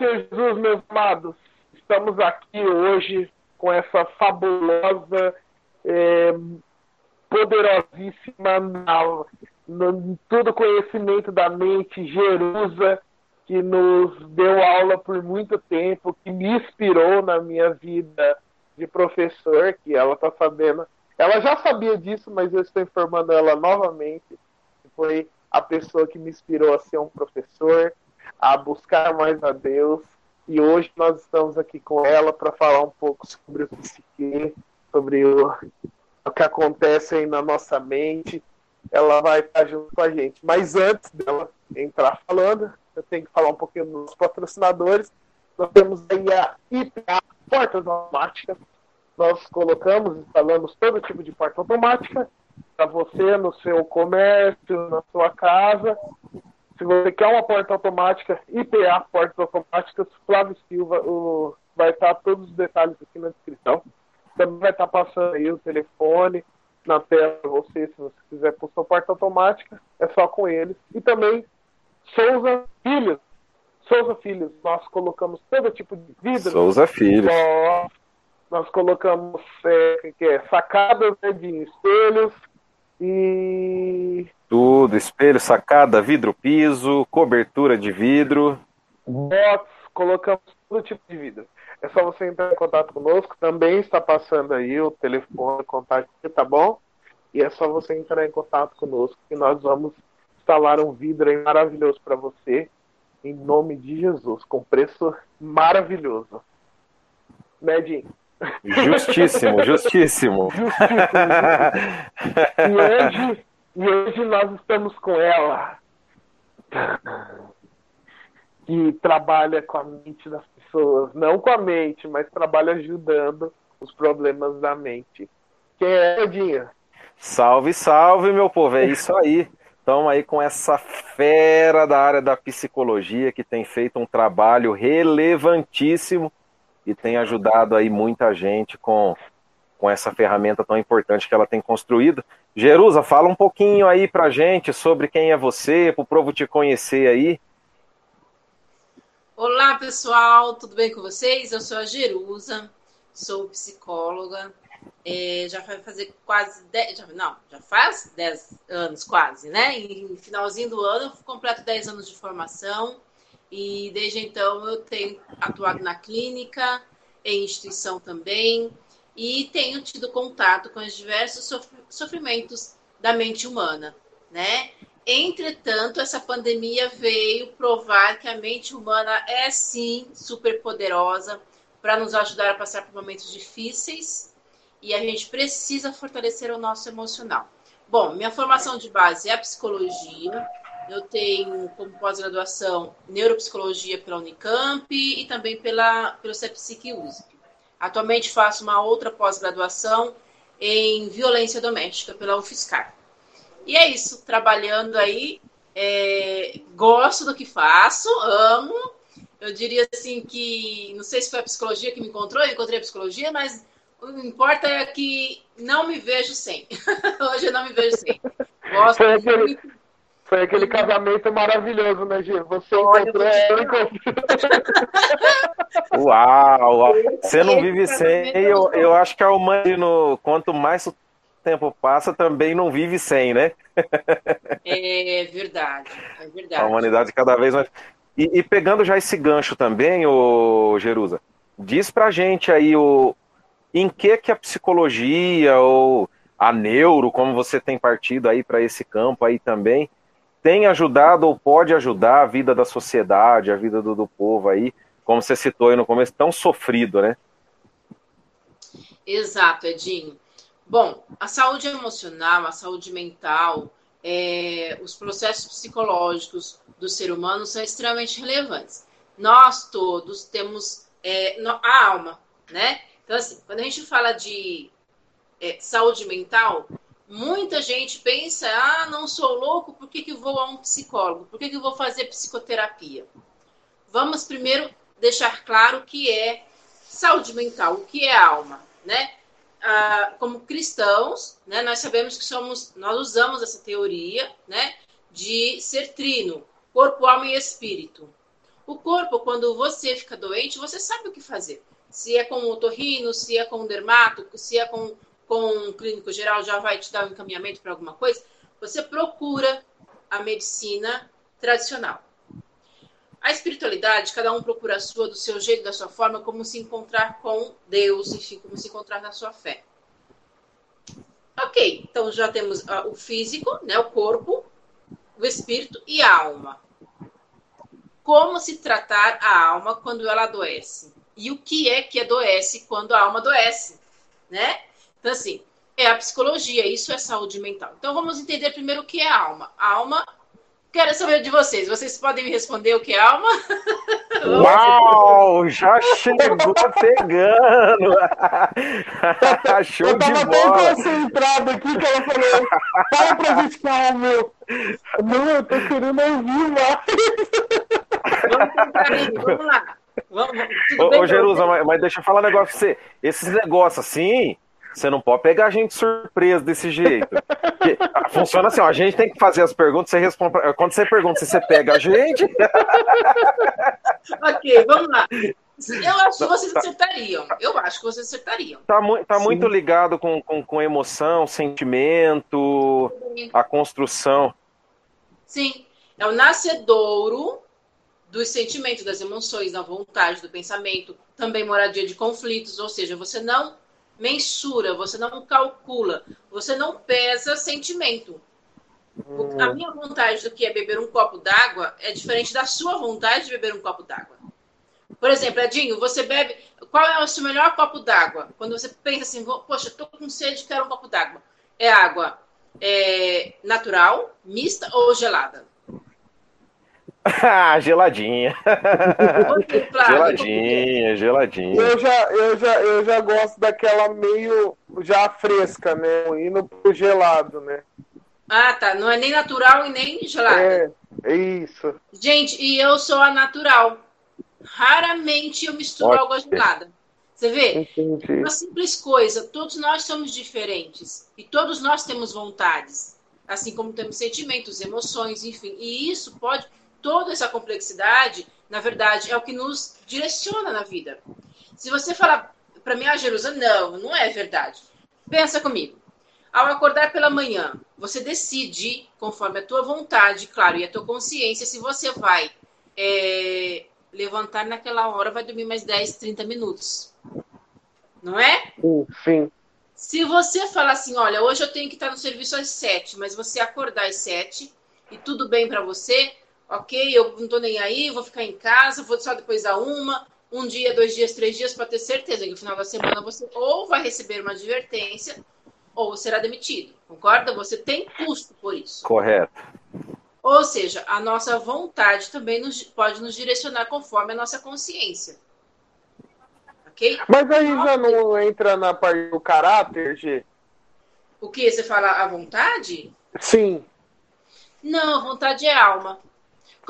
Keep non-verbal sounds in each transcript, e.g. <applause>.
Jesus, meus amados, estamos aqui hoje com essa fabulosa, é, poderosíssima, no, todo conhecimento da mente, Jerusa, que nos deu aula por muito tempo, que me inspirou na minha vida de professor, que ela está sabendo. Ela já sabia disso, mas eu estou informando ela novamente. Foi a pessoa que me inspirou a ser um professor, a buscar mais a Deus. E hoje nós estamos aqui com ela para falar um pouco sobre o psique, sobre o, o que acontece aí na nossa mente. Ela vai estar junto com a gente. Mas antes dela entrar falando, eu tenho que falar um pouquinho dos patrocinadores. Nós temos aí a IPA Portas Automáticas. Nós colocamos, instalamos todo tipo de porta automática para você no seu comércio, na sua casa. Se você quer uma porta automática, IPA Portas Automáticas, Flávio Silva, o, vai estar todos os detalhes aqui na descrição. Também vai estar passando aí o telefone na tela para você, se você quiser por sua porta automática, é só com eles. E também Souza Filhos. Souza Filhos, nós colocamos todo tipo de vidro. Souza Filhos. Nós, nós colocamos é, que é, sacadas né, de espelhos e. Tudo, espelho, sacada, vidro piso, cobertura de vidro. Box, colocamos todo tipo de vidro. É só você entrar em contato conosco. Também está passando aí o telefone, contato, tá bom? E é só você entrar em contato conosco que nós vamos instalar um vidro maravilhoso para você, em nome de Jesus, com preço maravilhoso. Né, Jim? Justíssimo, justíssimo. justíssimo. <laughs> e, hoje, e hoje nós estamos com ela, que trabalha com a mente das pessoas, não com a mente, mas trabalha ajudando os problemas da mente. Quem é, Edinha? Salve, salve, meu povo, é isso aí. Estamos aí com essa fera da área da psicologia que tem feito um trabalho relevantíssimo e tem ajudado aí muita gente com, com essa ferramenta tão importante que ela tem construído. Jerusa, fala um pouquinho aí pra gente sobre quem é você, para o povo te conhecer aí. Olá, pessoal, tudo bem com vocês? Eu sou a Jerusa, sou psicóloga, é, já vai fazer quase 10, já, não, já faz 10 anos quase, né? E finalzinho do ano eu completo 10 anos de formação e desde então eu tenho atuado na clínica, em instituição também, e tenho tido contato com os diversos sofrimentos da mente humana, né? Entretanto, essa pandemia veio provar que a mente humana é sim super poderosa para nos ajudar a passar por momentos difíceis e a gente precisa fortalecer o nosso emocional. Bom, minha formação de base é a psicologia. Eu tenho como pós-graduação neuropsicologia pela Unicamp e também pela, pelo CEPSIC USP. Atualmente faço uma outra pós-graduação em violência doméstica pela UFSCar. E é isso, trabalhando aí. É, gosto do que faço, amo. Eu diria assim que, não sei se foi a psicologia que me encontrou, eu encontrei a psicologia, mas o que importa é que não me vejo sem. <laughs> Hoje eu não me vejo sem. Gosto foi aquele, muito. Foi aquele casamento maravilhoso, né, Gil? Você Olha, encontrou, eu encontrei. Uau, <laughs> uau! Você não vive sem. Eu, eu acho que a humana, quanto mais o tempo passa, também não vive sem, né? É verdade, é verdade. A humanidade cada vez mais. E, e pegando já esse gancho também, o Jerusa, diz pra gente aí o, em que que a psicologia ou a neuro, como você tem partido aí para esse campo aí também, tem ajudado ou pode ajudar a vida da sociedade, a vida do, do povo aí, como você citou aí no começo, tão sofrido, né? Exato, Edinho. Bom, a saúde emocional, a saúde mental, é, os processos psicológicos do ser humano são extremamente relevantes. Nós todos temos é, a alma, né? Então, assim, quando a gente fala de é, saúde mental, muita gente pensa: ah, não sou louco, por que, que vou a um psicólogo? Por que, que vou fazer psicoterapia? Vamos primeiro deixar claro o que é saúde mental, o que é alma, né? Ah, como cristãos, né, nós sabemos que somos, nós usamos essa teoria, né, de ser trino, corpo, alma e espírito. O corpo, quando você fica doente, você sabe o que fazer. Se é com o otorrino, se é com o dermato, se é com, com um clínico geral, já vai te dar um encaminhamento para alguma coisa. Você procura a medicina tradicional. A espiritualidade, cada um procura a sua, do seu jeito, da sua forma, como se encontrar com Deus, enfim, como se encontrar na sua fé. Ok, então já temos uh, o físico, né, o corpo, o espírito e a alma. Como se tratar a alma quando ela adoece? E o que é que adoece quando a alma adoece, né? Então, assim, é a psicologia, isso é saúde mental. Então, vamos entender primeiro o que é a alma. A alma Quero saber de vocês. Vocês podem me responder o que é alma? <laughs> Uau! Já chegou pegando! <laughs> Show eu tava tão concentrado aqui que ela falou: fala pra gente que é alma, meu. Não, eu tô querendo ouvir mais. Vamos tentar, vamos lá. Vamos, ô, ô Jerusa, mas, mas, deixa eu falar um negócio pra você. Esses negócios assim, você não pode pegar a gente surpresa desse jeito. Porque funciona assim, ó, a gente tem que fazer as perguntas, você responde. Quando você pergunta se você pega a gente. <laughs> ok, vamos lá. Eu acho que vocês acertariam. Eu acho que vocês acertariam. Tá, mu tá muito ligado com, com, com emoção, sentimento, a construção. Sim. É o nascedouro dos sentimentos, das emoções, da vontade, do pensamento, também moradia de conflitos, ou seja, você não mensura, você não calcula, você não pesa sentimento. Hum. A minha vontade do que é beber um copo d'água é diferente da sua vontade de beber um copo d'água. Por exemplo, Edinho, você bebe. Qual é o seu melhor copo d'água? Quando você pensa assim, poxa, estou com sede, quero um copo d'água. É água é, natural, mista ou gelada? <laughs> Ah, geladinha. geladinha, geladinha. Eu já, eu, já, eu já gosto daquela meio já fresca, né? Indo pro gelado, né? Ah, tá. Não é nem natural e nem gelado. É, é isso. Gente, e eu sou a natural. Raramente eu misturo Ótimo. água gelada. Você vê? Entendi. Uma simples coisa. Todos nós somos diferentes. E todos nós temos vontades. Assim como temos sentimentos, emoções, enfim. E isso pode toda essa complexidade, na verdade, é o que nos direciona na vida. Se você falar para mim, ah, Jerusa, não, não é verdade. Pensa comigo. Ao acordar pela manhã, você decide, conforme a tua vontade, claro, e a tua consciência, se você vai é, levantar naquela hora, vai dormir mais 10, 30 minutos. Não é? Sim. Se você falar assim, olha, hoje eu tenho que estar no serviço às 7, mas você acordar às 7 e tudo bem para você, ok, eu não tô nem aí, vou ficar em casa, vou só depois da uma, um dia, dois dias, três dias, para ter certeza que no final da semana você ou vai receber uma advertência ou será demitido. Concorda? Você tem custo por isso. Correto. Ou seja, a nossa vontade também nos, pode nos direcionar conforme a nossa consciência. Ok? Mas aí já não entra na parte do caráter, G? O que? Você fala a vontade? Sim. Não, a vontade é alma.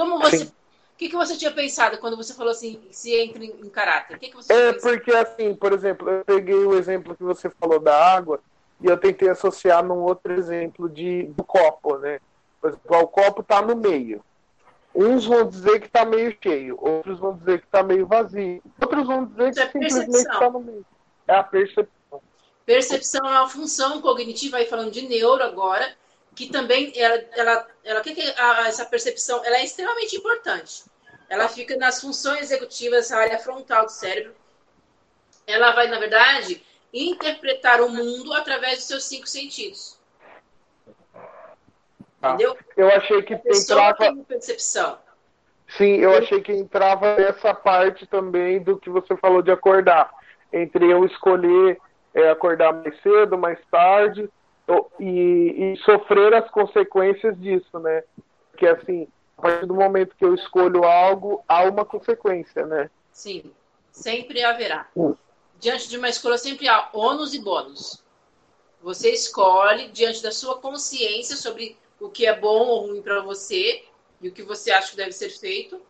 Como você. O que, que você tinha pensado quando você falou assim, se entra em, em caráter? Que que você é porque, assim, por exemplo, eu peguei o exemplo que você falou da água e eu tentei associar num outro exemplo de, do copo, né? Por exemplo, o copo está no meio. Uns vão dizer que está meio cheio, outros vão dizer que está meio vazio, outros vão dizer Isso que é simplesmente está no meio. É a percepção. Percepção é uma função cognitiva, aí falando de neuro agora, que também ela, ela, ela que, que a, essa percepção ela é extremamente importante. Ela fica nas funções executivas, essa área frontal do cérebro. Ela vai, na verdade, interpretar o mundo através dos seus cinco sentidos. Ah, Entendeu? Eu achei que entrava. Tem percepção. Sim, eu achei que entrava essa parte também do que você falou de acordar. Entre eu escolher é, acordar mais cedo, mais tarde, e, e sofrer as consequências disso, né? Porque assim, a partir do momento que eu escolho algo, há uma consequência, né? Sim, sempre haverá. Hum. Diante de uma escolha, sempre há ônus e bônus. Você escolhe diante da sua consciência sobre o que é bom ou ruim para você e o que você acha que deve ser feito,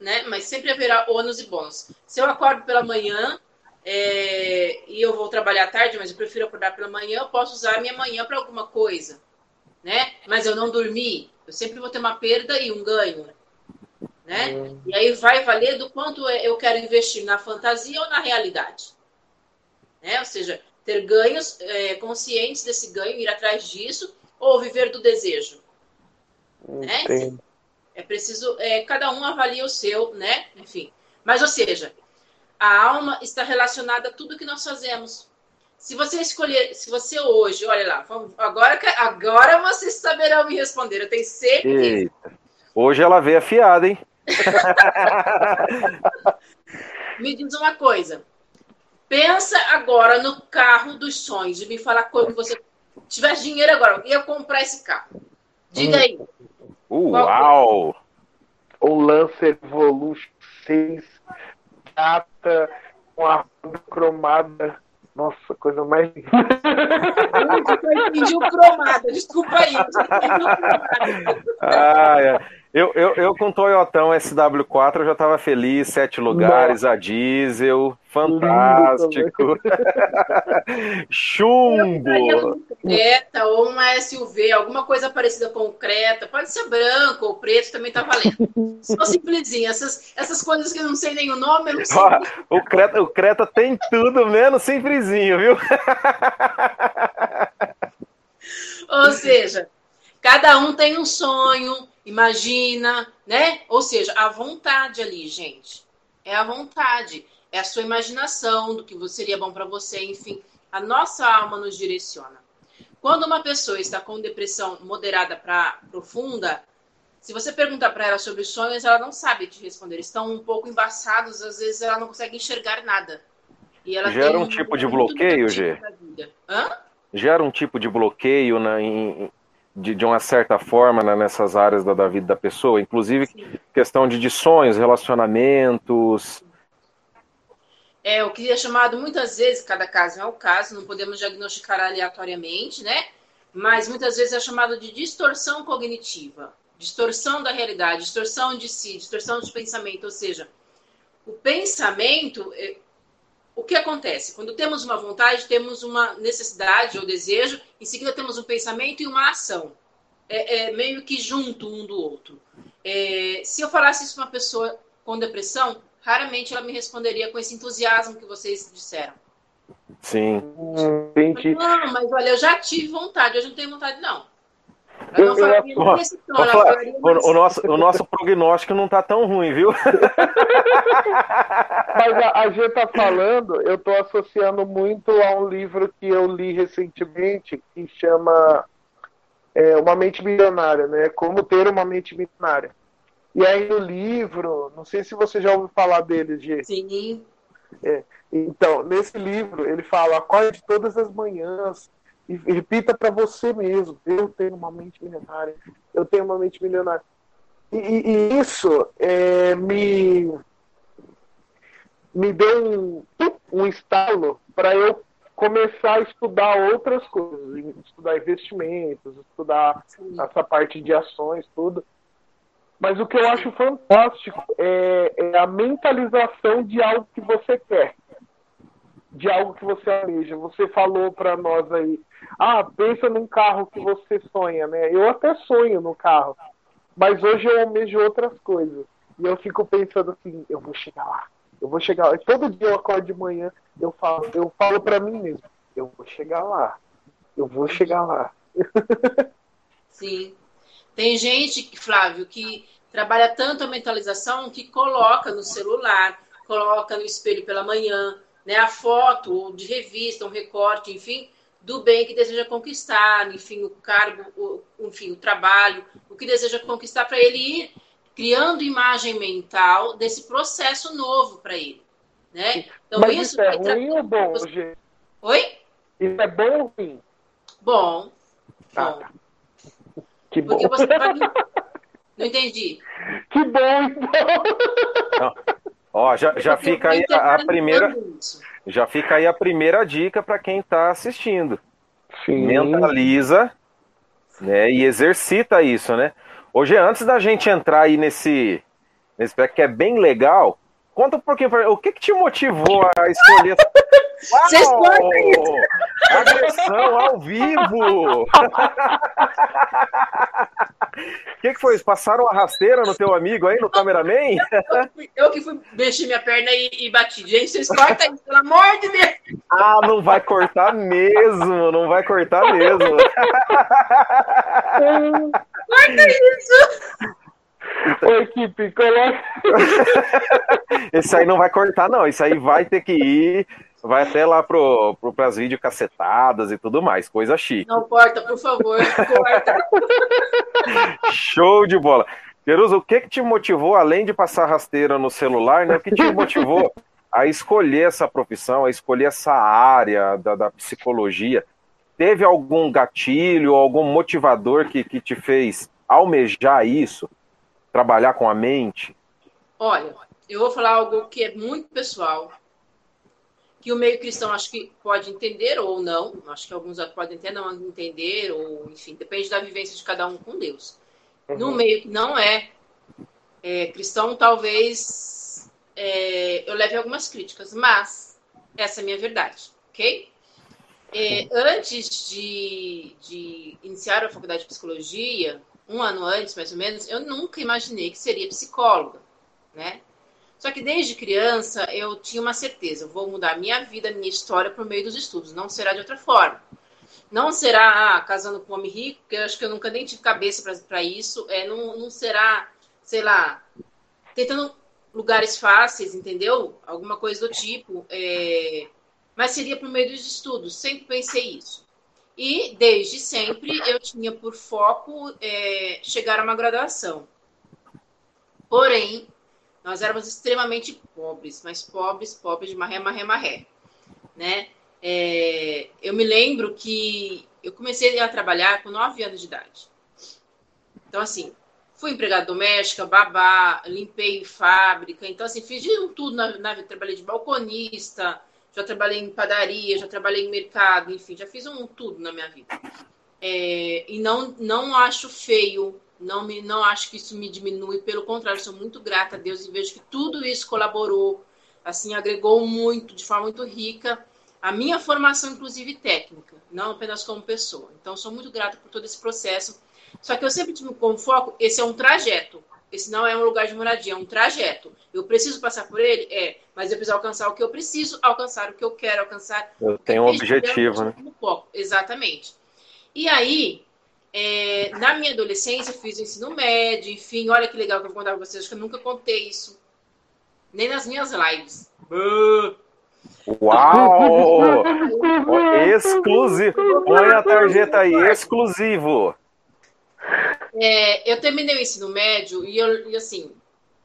né? Mas sempre haverá ônus e bônus. Se eu acordo pela manhã é, e eu vou trabalhar tarde, mas eu prefiro acordar pela manhã, eu posso usar a minha manhã para alguma coisa, né? Mas eu não dormi, eu sempre vou ter uma perda e um ganho, Né? Uhum. E aí vai valer do quanto eu quero investir na fantasia ou na realidade. Né? Ou seja, ter ganhos é, conscientes desse ganho, ir atrás disso, ou viver do desejo. Né? É preciso, é, cada um avalia o seu, né? Enfim. Mas, ou seja, a alma está relacionada a tudo que nós fazemos. Se você escolher, se você hoje, olha lá, agora, agora vocês saberão me responder, eu tenho certeza. Eita. Hoje ela veio afiada, hein? <laughs> me diz uma coisa. Pensa agora no carro dos sonhos e me fala quando você tivesse dinheiro agora, eu ia comprar esse carro. Diga hum. aí. Uau! O Lancer Evolution 6 prata com a cromada nossa, coisa mais. <laughs> pediu cromada, desculpa aí. Ah, é. Eu, eu, eu com o Toyotão SW4 eu já estava feliz, sete lugares, Nossa. a diesel, fantástico. <laughs> Chumbo! Creta ou uma SUV, alguma coisa parecida com Creta, pode ser branco ou preto, também tá valendo. Só simplesinho, essas, essas coisas que eu não sei nem o nome, eu não sei. o, Creta, o Creta tem tudo menos simplesinho, viu? ou seja, cada um tem um sonho, imagina, né? Ou seja, a vontade ali, gente. É a vontade é a sua imaginação do que seria bom para você, enfim, a nossa alma nos direciona. Quando uma pessoa está com depressão moderada para profunda, se você perguntar para ela sobre sonhos, ela não sabe te responder. Estão um pouco embaçados, às vezes ela não consegue enxergar nada. E ela Gera um, um tipo de bloqueio, G? Gera um tipo de bloqueio na, em, de, de uma certa forma né, nessas áreas da, da, vida da pessoa, inclusive Sim. questão de, de sonhos, relacionamentos, é o que é chamado muitas vezes, cada caso é o caso, não podemos diagnosticar aleatoriamente, né? Mas muitas vezes é chamado de distorção cognitiva, distorção da realidade, distorção de si, distorção de pensamento. Ou seja, o pensamento, é, o que acontece? Quando temos uma vontade, temos uma necessidade ou desejo, em seguida temos um pensamento e uma ação. É, é meio que junto um do outro. É, se eu falasse isso para uma pessoa com depressão, raramente ela me responderia com esse entusiasmo que vocês disseram. Sim. Entendi. Não, mas olha, eu já tive vontade, hoje não tenho vontade, não. Eu o, o, nosso, o nosso prognóstico não está tão ruim, viu? <laughs> <laughs> Mas a, a gente está falando, eu estou associando muito a um livro que eu li recentemente que chama é, Uma Mente Milionária, né? Como ter uma mente milionária. E aí no livro, não sei se você já ouviu falar dele, G. Sim. É, então, nesse livro, ele fala: acorde todas as manhãs e repita para você mesmo: eu tenho uma mente milionária, eu tenho uma mente milionária. E, e isso é, me, me deu um, um estalo para eu começar a estudar outras coisas, estudar investimentos, estudar Sim. essa parte de ações, tudo. Mas o que eu acho fantástico é, é, a mentalização de algo que você quer, de algo que você almeja. Você falou para nós aí, ah, pensa num carro que você sonha, né? Eu até sonho no carro, mas hoje eu almejo outras coisas. E eu fico pensando assim, eu vou chegar lá, eu vou chegar lá. Todo dia eu acordo de manhã, eu falo, eu falo para mim mesmo, eu vou chegar lá, eu vou chegar lá. <laughs> Sim. Tem gente, Flávio, que trabalha tanto a mentalização que coloca no celular, coloca no espelho pela manhã, né, a foto de revista, um recorte, enfim, do bem que deseja conquistar, enfim, o cargo, o, enfim, o trabalho, o que deseja conquistar para ele ir criando imagem mental desse processo novo para ele, né? Então Mas isso, isso é ruim ou bom, gente? Oi? Isso é bom ou ruim? Bom. Ah, bom. Que bom. Porque você vai... <laughs> Não entendi. Que bom, então. Ó, já, já fica aí a, a primeira. Já fica aí a primeira dica para quem está assistindo. Sim. Mentaliza né, e exercita isso, né? Hoje, antes da gente entrar aí nesse, nesse que é bem legal, conta um pouquinho pra, o que, que te motivou a escolher. <laughs> Vocês podem isso! Agressão ao vivo! O que, que foi isso? Passaram uma rasteira no teu amigo aí, no cameraman? Eu que fui mexer minha perna e, e bati. Gente, vocês cortam isso, pelo amor de Deus! Ah, não vai cortar mesmo, não vai cortar mesmo. Corta isso! Ô, equipe, coloca. Esse aí não vai cortar, não. Isso aí vai ter que ir. Vai até lá pro, pro, pras videocacetadas e tudo mais. Coisa chique. Não corta, por favor. <laughs> Corta. Show de bola. Peruso, o que, que te motivou, além de passar rasteira no celular, né? O que te motivou <laughs> a escolher essa profissão, a escolher essa área da, da psicologia? Teve algum gatilho, algum motivador que, que te fez almejar isso? trabalhar com a mente? Olha, eu vou falar algo que é muito pessoal, que o meio cristão acho que pode entender ou não, acho que alguns podem até não entender, ou enfim, depende da vivência de cada um com Deus. Uhum. No meio que não é, é, cristão, talvez é, eu leve algumas críticas, mas essa é a minha verdade, ok? É, antes de, de iniciar a faculdade de psicologia, um ano antes, mais ou menos, eu nunca imaginei que seria psicóloga, né? Só que desde criança eu tinha uma certeza, eu vou mudar minha vida, minha história por meio dos estudos, não será de outra forma. Não será ah, casando com um homem rico, porque eu acho que eu nunca nem tive cabeça para isso, é, não, não será, sei lá, tentando lugares fáceis, entendeu? Alguma coisa do tipo. É... Mas seria por meio dos estudos, sempre pensei isso. E desde sempre eu tinha por foco é, chegar a uma graduação. Porém, nós éramos extremamente pobres, mas pobres, pobres de maré, maré, maré. Né? É, eu me lembro que eu comecei a trabalhar com 9 anos de idade. Então, assim, fui empregada doméstica, babá, limpei fábrica. Então, assim, fiz de tudo na, na. Trabalhei de balconista, já trabalhei em padaria, já trabalhei em mercado, enfim, já fiz um tudo na minha vida. É, e não, não acho feio, não, me, não acho que isso me diminui, pelo contrário, sou muito grata a Deus e vejo que tudo isso colaborou, assim, agregou muito, de forma muito rica, a minha formação, inclusive técnica, não apenas como pessoa. Então, sou muito grata por todo esse processo. Só que eu sempre tive como foco, esse é um trajeto. Esse não é um lugar de moradia, é um trajeto. Eu preciso passar por ele? É, mas eu preciso alcançar o que eu preciso, alcançar o que eu quero alcançar. Eu tenho um objetivo, né? Foco. Exatamente. E aí, é, na minha adolescência, fiz o ensino médio, enfim, olha que legal que eu vou contar pra vocês, acho que eu nunca contei isso. Nem nas minhas lives. Uau! <laughs> exclusivo! Põe a tarjeta aí, exclusivo! É, eu terminei o ensino médio e, eu, e assim,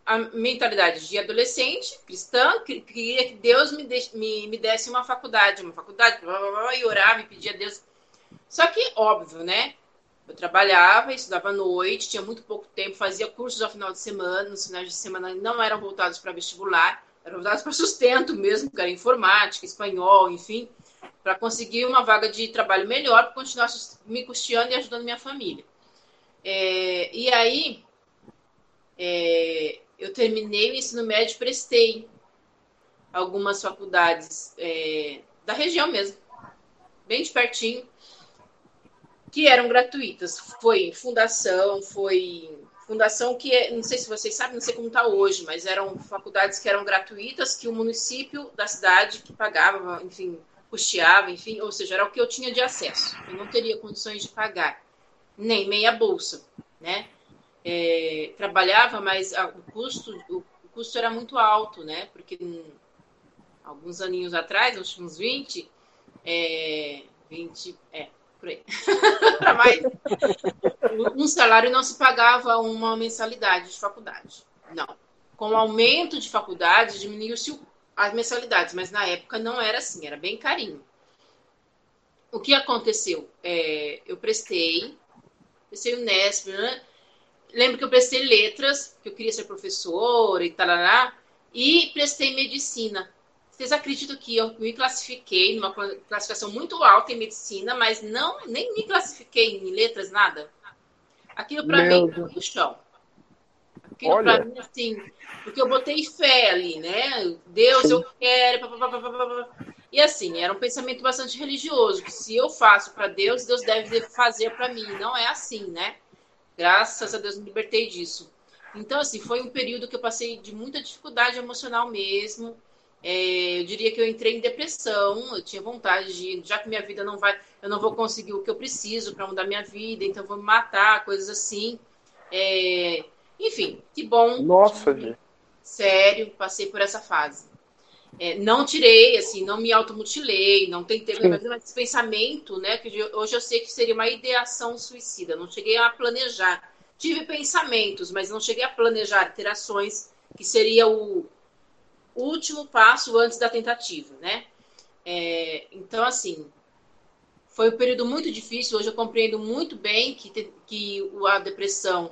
a mentalidade de adolescente cristã, queria que Deus me, de, me, me desse uma faculdade, uma faculdade, blá, blá, blá, e orar, me pedia a Deus. Só que, óbvio, né? Eu trabalhava, estudava à noite, tinha muito pouco tempo, fazia cursos ao final de semana, nos finais de semana não eram voltados para vestibular, eram voltados para sustento mesmo, que era informática, espanhol, enfim, para conseguir uma vaga de trabalho melhor, para continuar me custeando e ajudando minha família. É, e aí, é, eu terminei o ensino médio, prestei algumas faculdades é, da região mesmo, bem de pertinho, que eram gratuitas. Foi fundação, foi fundação que é, não sei se vocês sabem, não sei como está hoje, mas eram faculdades que eram gratuitas, que o município da cidade que pagava, enfim, custeava, enfim, ou seja, era o que eu tinha de acesso. Eu não teria condições de pagar, nem meia bolsa, né? é, trabalhava, mas a, o custo o, custo era muito alto, né? Porque alguns aninhos atrás, uns 20, é, 20, é, por aí. <laughs> mas um salário não se pagava uma mensalidade de faculdade. Não. Com o aumento de faculdade, diminuiu-se as mensalidades, mas na época não era assim, era bem carinho. O que aconteceu? É, eu prestei, prestei o Nesp, né? lembro que eu prestei letras, que eu queria ser professora e tal, e prestei medicina. Vocês acreditam que eu me classifiquei numa classificação muito alta em medicina, mas não nem me classifiquei em letras, nada? Aquilo para mim no chão. Aquilo para mim, assim, porque eu botei fé ali, né? Deus, eu quero. Pá, pá, pá, e assim, era um pensamento bastante religioso, que se eu faço para Deus, Deus deve fazer para mim. Não é assim, né? Graças a Deus me libertei disso. Então, assim, foi um período que eu passei de muita dificuldade emocional mesmo. É, eu diria que eu entrei em depressão, eu tinha vontade de, já que minha vida não vai, eu não vou conseguir o que eu preciso para mudar minha vida, então vou me matar, coisas assim. É, enfim, que bom. Nossa, gente. Sério, passei por essa fase. É, não tirei, assim, não me automutilei, não tentei, mas esse pensamento, né, que hoje eu sei que seria uma ideação suicida, não cheguei a planejar. Tive pensamentos, mas não cheguei a planejar ter ações, que seria o último passo antes da tentativa, né? É, então, assim, foi um período muito difícil. Hoje eu compreendo muito bem que, que a depressão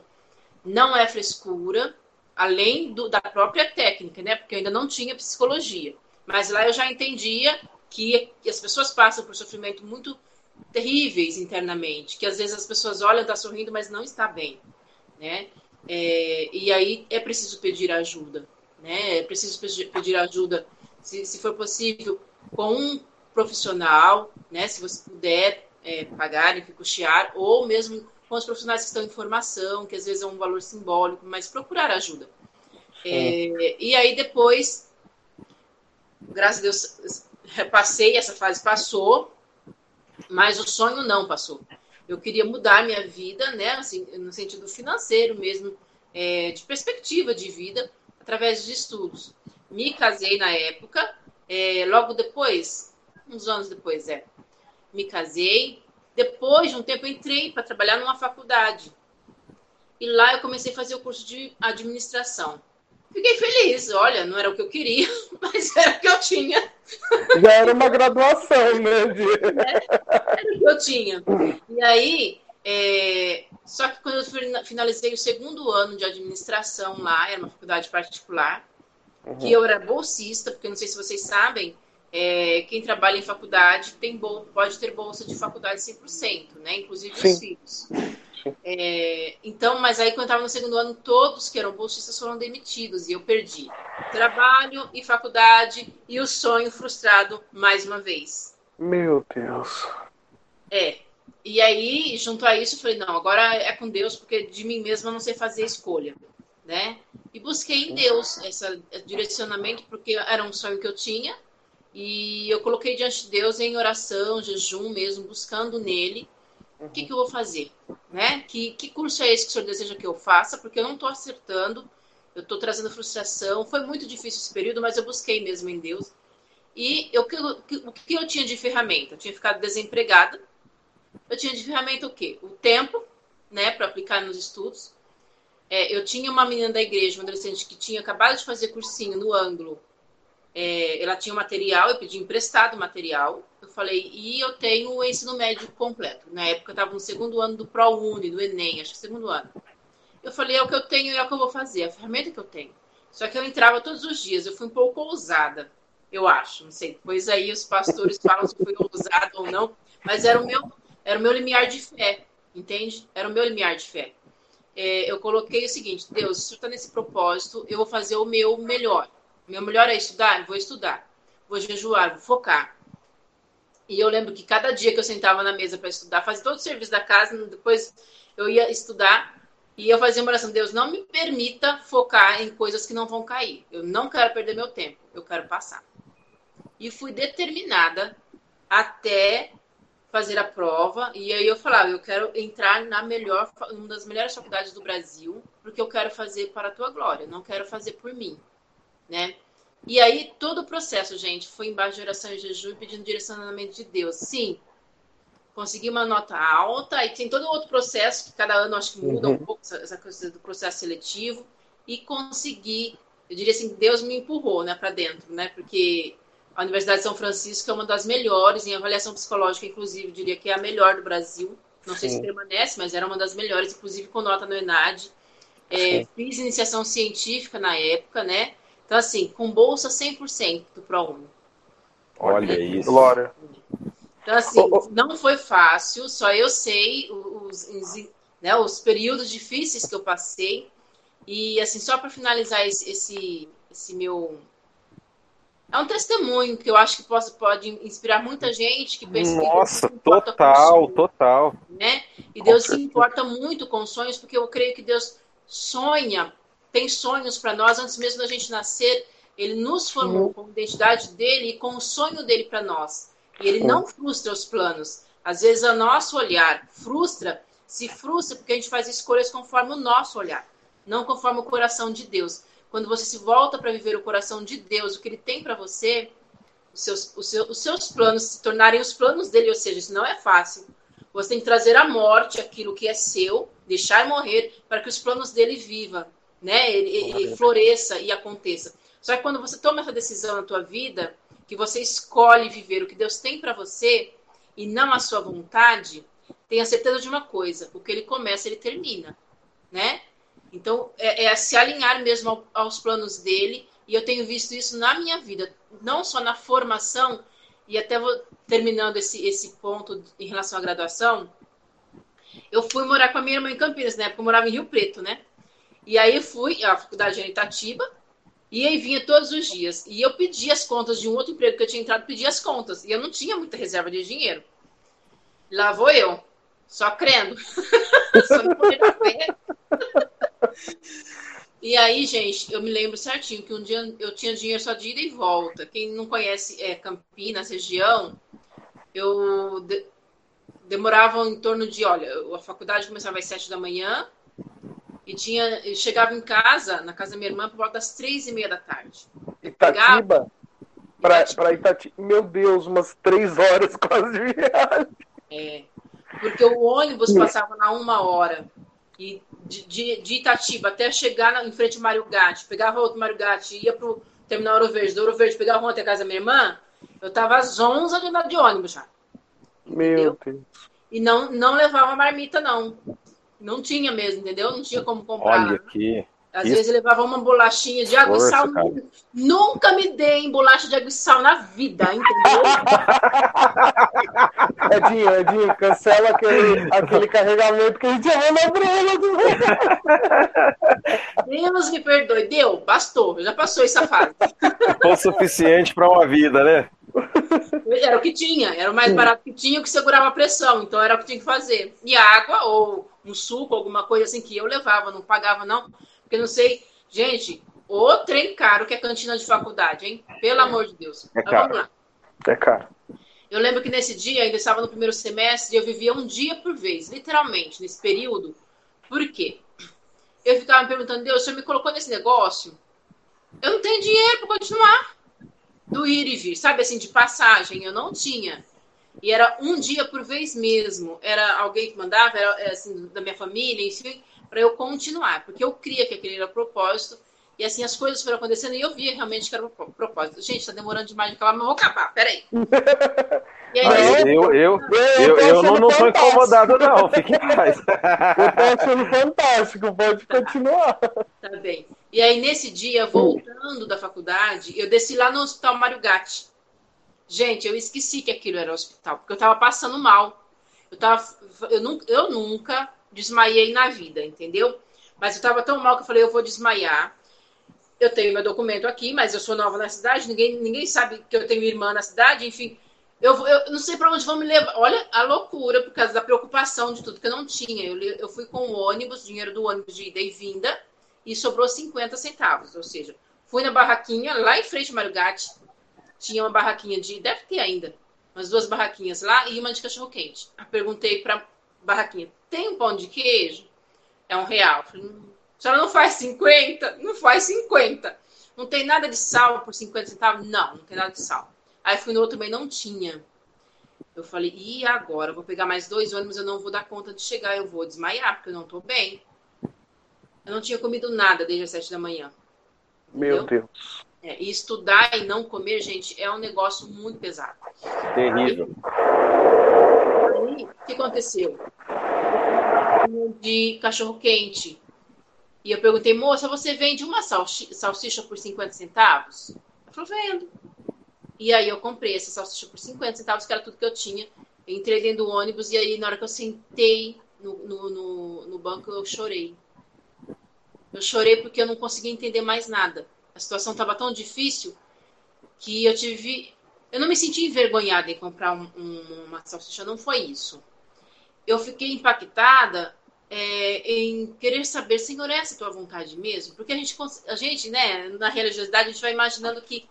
não é frescura, além do, da própria técnica, né? Porque eu ainda não tinha psicologia. Mas lá eu já entendia que, que as pessoas passam por sofrimento muito terríveis internamente, que às vezes as pessoas olham, está sorrindo, mas não está bem, né? É, e aí é preciso pedir ajuda, né? É preciso pedir ajuda, se, se for possível, com um profissional, né? Se você puder é, pagar e custear, ou mesmo com os profissionais que estão em formação, que às vezes é um valor simbólico, mas procurar ajuda. É, e aí depois, graças a Deus, passei, essa fase passou, mas o sonho não passou. Eu queria mudar minha vida, né, assim, no sentido financeiro mesmo, é, de perspectiva de vida, através de estudos. Me casei na época, é, logo depois, uns anos depois, é, me casei, depois de um tempo, entrei para trabalhar numa faculdade. E lá eu comecei a fazer o curso de administração. Fiquei feliz, olha, não era o que eu queria, <laughs> mas era o que eu tinha. Já era uma graduação, né? É, era o que eu tinha. E aí, é... só que quando eu finalizei o segundo ano de administração lá, era uma faculdade particular, uhum. que eu era bolsista, porque não sei se vocês sabem, é, quem trabalha em faculdade tem bol pode ter bolsa de faculdade 100%, né? Inclusive Sim. os filhos. É, então, mas aí quando eu estava no segundo ano, todos que eram bolsistas foram demitidos e eu perdi trabalho e faculdade e o sonho frustrado mais uma vez. Meu Deus. É. E aí, junto a isso, eu falei, não, agora é com Deus, porque de mim mesma eu não sei fazer escolha, né? E busquei em Deus esse direcionamento, porque era um sonho que eu tinha, e eu coloquei diante de Deus em oração, jejum mesmo, buscando nele o que, que eu vou fazer, né? Que, que curso é esse que o senhor deseja que eu faça? Porque eu não estou acertando, eu estou trazendo frustração. Foi muito difícil esse período, mas eu busquei mesmo em Deus. E eu, o que eu tinha de ferramenta? Eu tinha ficado desempregada. Eu tinha de ferramenta o quê? O tempo, né, para aplicar nos estudos. É, eu tinha uma menina da igreja, uma adolescente, que tinha acabado de fazer cursinho no ângulo é, ela tinha material, eu pedi emprestado material. Eu falei, e eu tenho o ensino médio completo. Na época eu estava no segundo ano do ProUni, do Enem, acho que segundo ano. Eu falei, é o que eu tenho e é o que eu vou fazer, é a ferramenta que eu tenho. Só que eu entrava todos os dias, eu fui um pouco ousada, eu acho, não sei. Depois aí os pastores falam se fui ousada ou não, mas era o meu, era o meu limiar de fé, entende? Era o meu limiar de fé. É, eu coloquei o seguinte, Deus, se você está nesse propósito, eu vou fazer o meu melhor. Meu melhor é estudar? Vou estudar. Vou jejuar, vou focar. E eu lembro que cada dia que eu sentava na mesa para estudar, fazia todo o serviço da casa, depois eu ia estudar e eu fazia uma oração: Deus, não me permita focar em coisas que não vão cair. Eu não quero perder meu tempo, eu quero passar. E fui determinada até fazer a prova. E aí eu falava: eu quero entrar na melhor, uma das melhores faculdades do Brasil, porque eu quero fazer para a tua glória, não quero fazer por mim né? E aí, todo o processo, gente, foi embaixo de oração e jejum pedindo direcionamento de Deus. Sim, consegui uma nota alta, e tem todo outro processo, que cada ano acho que muda uhum. um pouco, essa coisa do processo seletivo, e consegui, eu diria assim, Deus me empurrou, né, para dentro, né, porque a Universidade de São Francisco é uma das melhores em avaliação psicológica, inclusive, eu diria que é a melhor do Brasil, não sei Sim. se permanece, mas era uma das melhores, inclusive com nota no ENAD. É, fiz iniciação científica na época, né, então, assim, com bolsa 100% do ProUni. Olha isso. Glória. Então, assim, oh, oh. não foi fácil, só eu sei os, os, né, os períodos difíceis que eu passei. E, assim, só para finalizar esse, esse, esse meu é um testemunho que eu acho que pode, pode inspirar muita gente que pensa Nossa, que total, total. Né? E com Deus certeza. se importa muito com sonhos, porque eu creio que Deus sonha, tem sonhos para nós antes mesmo da gente nascer. Ele nos formou com a identidade dele e com o sonho dele para nós. E ele não frustra os planos. Às vezes, o nosso olhar frustra, se frustra porque a gente faz escolhas conforme o nosso olhar, não conforme o coração de Deus. Quando você se volta para viver o coração de Deus, o que ele tem para você, os seus, os, seus, os seus planos se tornarem os planos dele, ou seja, isso não é fácil. Você tem que trazer à morte aquilo que é seu, deixar morrer, para que os planos dele viva, né? Ele, ele floresça e aconteça. Só que quando você toma essa decisão na tua vida, que você escolhe viver o que Deus tem para você e não a sua vontade, tenha certeza de uma coisa: o que ele começa, ele termina, né? Então, é, é se alinhar mesmo ao, aos planos dele, e eu tenho visto isso na minha vida, não só na formação, e até vou terminando esse, esse ponto em relação à graduação. Eu fui morar com a minha irmã em Campinas, na época eu morava em Rio Preto, né? E aí fui, a faculdade em Itatiba, e aí vinha todos os dias. E eu pedi as contas de um outro emprego que eu tinha entrado, pedi as contas. E eu não tinha muita reserva de dinheiro. Lá vou eu, só crendo. <laughs> só me fé. E aí, gente, eu me lembro certinho que um dia eu tinha dinheiro só de ida e volta. Quem não conhece é, Campinas, região, eu de, demorava em torno de, olha, a faculdade começava às sete da manhã e tinha, eu chegava em casa, na casa da minha irmã, por volta das três e meia da tarde. Itatiba? Para Itatiba, meu Deus, umas três horas <laughs> quase de viagem. É, porque o ônibus passava na uma hora. E de, de, de Itatiba até chegar na, em frente ao Mário Gatti, pegava outro Mário Gatti, ia pro terminal Ouro Verde, do Ouro Verde, pegava um até a casa da minha irmã, eu tava às 11 de andar de ônibus já. Meu Deus. E não, não levava marmita, não. Não tinha mesmo, entendeu? Não tinha como comprar. Olha aqui. Às Isso. vezes levava uma bolachinha de água e sal. Cara. Nunca me deem bolacha de água e sal na vida, entendeu? <laughs> Edinho, Edinho, cancela aquele, aquele carregamento que a gente chamou na Bruna. <laughs> Deus me perdoe. Deu, bastou. Já passou essa fase. Foi suficiente para uma vida, né? Era o que tinha, era o mais barato que tinha, o que segurava a pressão, então era o que tinha que fazer. E água, ou um suco, alguma coisa assim que eu levava, não pagava, não porque não sei. Gente, o trem caro que é cantina de faculdade, hein? Pelo é. amor de Deus. É caro. vamos lá. É caro. Eu lembro que nesse dia, ainda estava no primeiro semestre, eu vivia um dia por vez, literalmente, nesse período. Por quê? Eu ficava me perguntando, Deus, o senhor me colocou nesse negócio? Eu não tenho dinheiro para continuar. Do ir e vir, sabe assim, de passagem, eu não tinha. E era um dia por vez mesmo. Era alguém que mandava, era assim, da minha família, enfim para eu continuar, porque eu cria que aquele era o propósito, e assim as coisas foram acontecendo e eu via realmente que era o propósito. Gente, está demorando demais de acabar, mas vou acabar, peraí. <laughs> E aí, eu, eu, eu, eu, eu não, não sou incomodado, não, fique em paz. <laughs> Eu tô achando fantástico, pode tá. continuar. Tá bem. E aí, nesse dia, voltando da faculdade, eu desci lá no Hospital Mário Gatti. Gente, eu esqueci que aquilo era hospital, porque eu estava passando mal. Eu, tava, eu, nunca, eu nunca desmaiei na vida, entendeu? Mas eu estava tão mal que eu falei, eu vou desmaiar. Eu tenho meu documento aqui, mas eu sou nova na cidade, ninguém, ninguém sabe que eu tenho irmã na cidade, enfim. Eu, eu não sei para onde vão me levar. Olha a loucura, por causa da preocupação de tudo que eu não tinha. Eu, eu fui com o ônibus, dinheiro do ônibus de ida e vinda, e sobrou 50 centavos. Ou seja, fui na barraquinha, lá em frente ao Marugatti, tinha uma barraquinha de. Deve ter ainda, umas duas barraquinhas lá e uma de cachorro-quente. Perguntei para barraquinha: tem um pão de queijo? É um real. Falei, hum, a senhora não faz 50? Não faz 50. Não tem nada de sal por 50 centavos? Não, não tem nada de sal. Aí fui no outro também, não tinha. Eu falei, e agora? Eu vou pegar mais dois ônibus, eu não vou dar conta de chegar, eu vou desmaiar, porque eu não tô bem. Eu não tinha comido nada desde as sete da manhã. Meu Entendeu? Deus. É, e estudar e não comer, gente, é um negócio muito pesado. Terrível. Aí, o que aconteceu? De cachorro quente. E eu perguntei, moça, você vende uma salsicha por 50 centavos? Ela falou, vendo. E aí eu comprei essa salsicha por 50 centavos, que era tudo que eu tinha. Entrei dentro do ônibus e aí na hora que eu sentei no, no, no, no banco, eu chorei. Eu chorei porque eu não conseguia entender mais nada. A situação estava tão difícil que eu tive. Eu não me senti envergonhada em comprar um, um, uma salsicha, não foi isso. Eu fiquei impactada é, em querer saber, Senhor, é essa a tua vontade mesmo? Porque a gente, a gente, né, na religiosidade, a gente vai imaginando que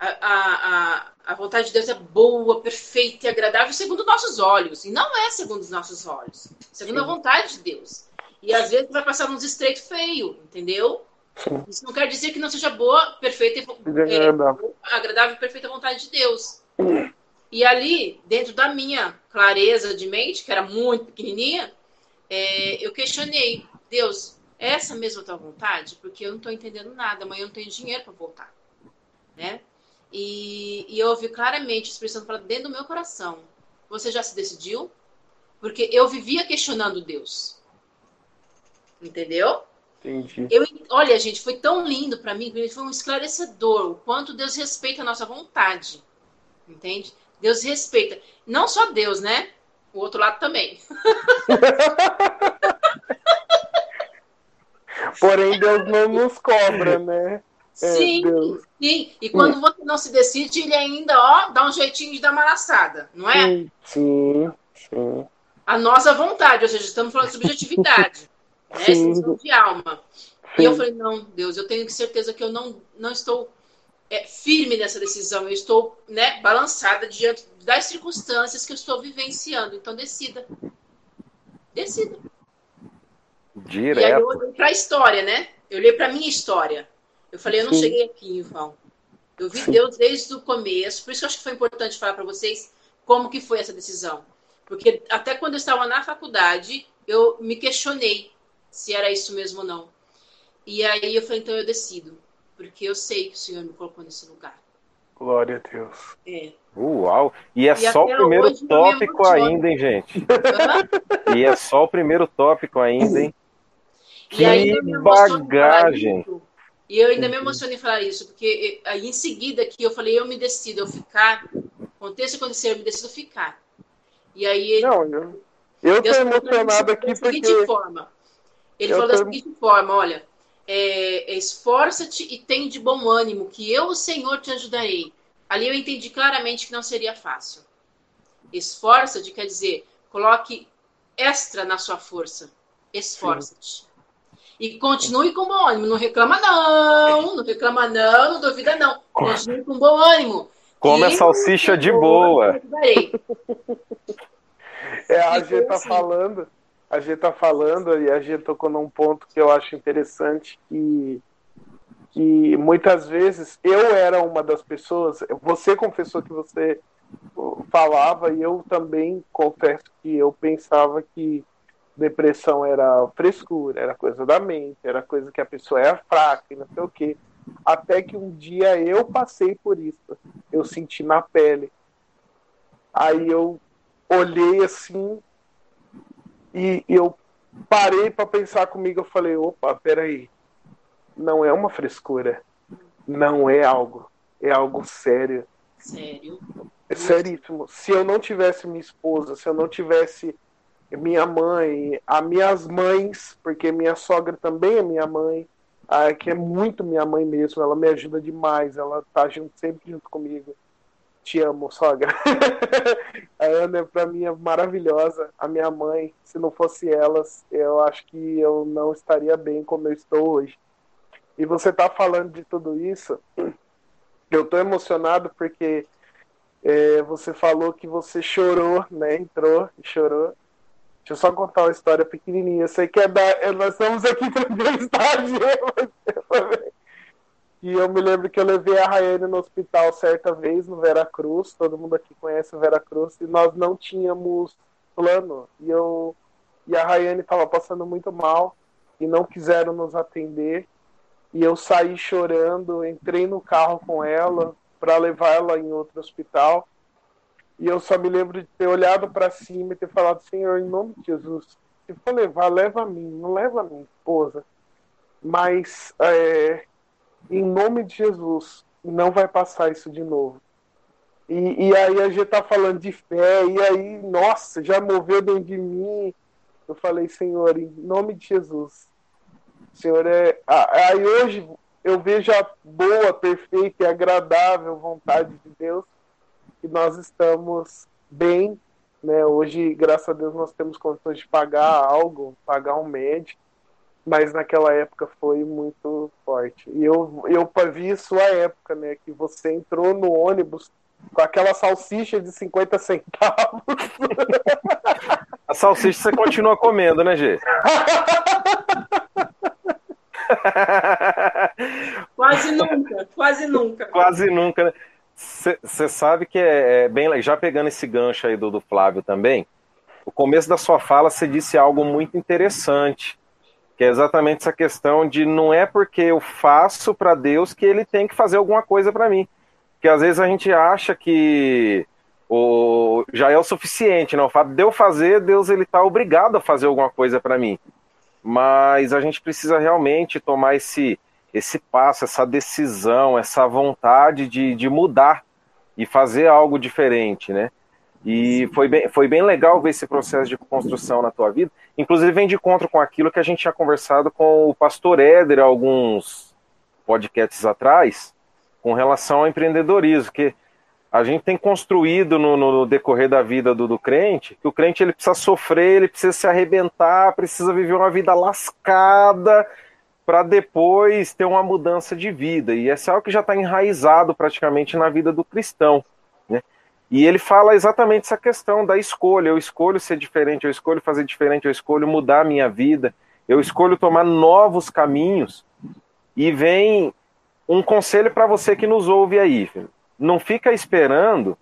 a, a, a vontade de Deus é boa, perfeita e agradável segundo nossos olhos. E não é segundo os nossos olhos, segundo Sim. a vontade de Deus. E às vezes vai passar uns estreitos feio, entendeu? Sim. Isso não quer dizer que não seja boa, perfeita, é, agradável. agradável e perfeita vontade de Deus. E ali, dentro da minha clareza de mente, que era muito pequenininha, é, eu questionei, Deus, é essa mesma tua vontade? Porque eu não estou entendendo nada, amanhã eu não tenho dinheiro para voltar, né? E, e eu ouvi claramente expressando para dentro do meu coração: Você já se decidiu? Porque eu vivia questionando Deus. Entendeu? Entendi. Eu, olha, gente, foi tão lindo para mim, foi um esclarecedor o quanto Deus respeita a nossa vontade. Entende? Deus respeita. Não só Deus, né? O outro lado também. <laughs> Porém, Deus não nos cobra, né? É, sim, Deus. sim. E quando você não se decide, ele ainda, ó, dá um jeitinho de dar uma laçada, não é? Sim, sim. A nossa vontade, ou seja, estamos falando de subjetividade, né? Sim. de alma. Sim. E eu falei, não, Deus, eu tenho certeza que eu não, não estou é, firme nessa decisão, eu estou né, balançada diante das circunstâncias que eu estou vivenciando. Então, decida. Decida. Direto. E aí eu olhei para a história, né? Eu olhei para a minha história. Eu falei, eu não Sim. cheguei aqui em vão. Eu vi Sim. Deus desde o começo. Por isso que eu acho que foi importante falar para vocês como que foi essa decisão. Porque até quando eu estava na faculdade, eu me questionei se era isso mesmo ou não. E aí eu falei, então eu decido. Porque eu sei que o Senhor me colocou nesse lugar. Glória a Deus. É. Uau! E é e só o primeiro tópico ainda, hein, gente? e é só o primeiro tópico ainda, hein? E que bagagem! E eu ainda me emocionei em falar isso, porque aí em seguida que eu falei, eu me decido, eu ficar, aconteça acontecer, eu me decido ficar. E aí Não, eu, eu tô emocionado aqui da porque... seguinte forma. Ele eu falou tô... da seguinte forma, olha, é, esforça-te e tem de bom ânimo, que eu, o Senhor, te ajudarei. Ali eu entendi claramente que não seria fácil. Esforça-te quer dizer, coloque extra na sua força. Esforça-te. E continue com bom ânimo. Não reclama, não. Não reclama, não. Não duvida, não. Continue com bom ânimo. Come a salsicha de boa. <laughs> É, a gente tá falando, a gente tá falando e a gente tocou num ponto que eu acho interessante que que muitas vezes eu era uma das pessoas, você confessou que você falava e eu também confesso que eu pensava que depressão era frescura, era coisa da mente, era coisa que a pessoa era fraca e não sei o quê. Até que um dia eu passei por isso, eu senti na pele. Aí eu olhei assim e eu parei para pensar comigo, eu falei, opa, peraí, não é uma frescura, não é algo, é algo sério. Sério? É seríssimo. Se eu não tivesse minha esposa, se eu não tivesse minha mãe, as minhas mães, porque minha sogra também é minha mãe, a, que é muito minha mãe mesmo, ela me ajuda demais, ela tá junto, sempre junto comigo. Te amo, sogra. <laughs> a Ana, para mim, é maravilhosa. A minha mãe, se não fosse elas, eu acho que eu não estaria bem como eu estou hoje. E você tá falando de tudo isso, eu tô emocionado porque é, você falou que você chorou, né? Entrou e chorou. Deixa eu só contar uma história pequenininha. Eu sei que é da. É, nós estamos aqui <laughs> para entrevistar E eu me lembro que eu levei a Rayane no hospital certa vez, no Veracruz. Todo mundo aqui conhece o Veracruz. E nós não tínhamos plano. E, eu, e a Rayane estava passando muito mal. E não quiseram nos atender. E eu saí chorando. Entrei no carro com ela para levar ela em outro hospital. E eu só me lembro de ter olhado para cima e ter falado, Senhor, em nome de Jesus, se for levar, leva a mim, não leva a minha esposa. Mas, é, em nome de Jesus, não vai passar isso de novo. E, e aí a gente tá falando de fé, e aí, nossa, já moveu dentro de mim. Eu falei, Senhor, em nome de Jesus. Senhor, é. Aí hoje eu vejo a boa, perfeita e agradável vontade de Deus que nós estamos bem. Né? Hoje, graças a Deus, nós temos condições de pagar algo, pagar um médico, mas naquela época foi muito forte. E eu, eu vi sua época, né? Que você entrou no ônibus com aquela salsicha de 50 centavos. <laughs> A salsicha você continua comendo, né, Gê? <laughs> quase nunca, quase nunca. Quase nunca, né? Você sabe que é, é, bem. Já pegando esse gancho aí do, do Flávio também, o começo da sua fala você disse algo muito interessante, que é exatamente essa questão de não é porque eu faço para Deus que ele tem que fazer alguma coisa para mim. Porque às vezes a gente acha que o, já é o suficiente, não? O fato de eu fazer, Deus ele está obrigado a fazer alguma coisa para mim. Mas a gente precisa realmente tomar esse esse passo, essa decisão, essa vontade de, de mudar e fazer algo diferente, né? E foi bem, foi bem legal ver esse processo de construção na tua vida. Inclusive, vem de encontro com aquilo que a gente tinha conversado com o pastor Éder alguns podcasts atrás, com relação ao empreendedorismo, que a gente tem construído no, no decorrer da vida do, do, crente, que o crente ele precisa sofrer, ele precisa se arrebentar, precisa viver uma vida lascada, para depois ter uma mudança de vida. E essa é algo que já está enraizado praticamente na vida do cristão. E ele fala exatamente essa questão da escolha. Eu escolho ser diferente, eu escolho fazer diferente, eu escolho mudar a minha vida, eu escolho tomar novos caminhos. E vem um conselho para você que nos ouve aí. Não fica esperando,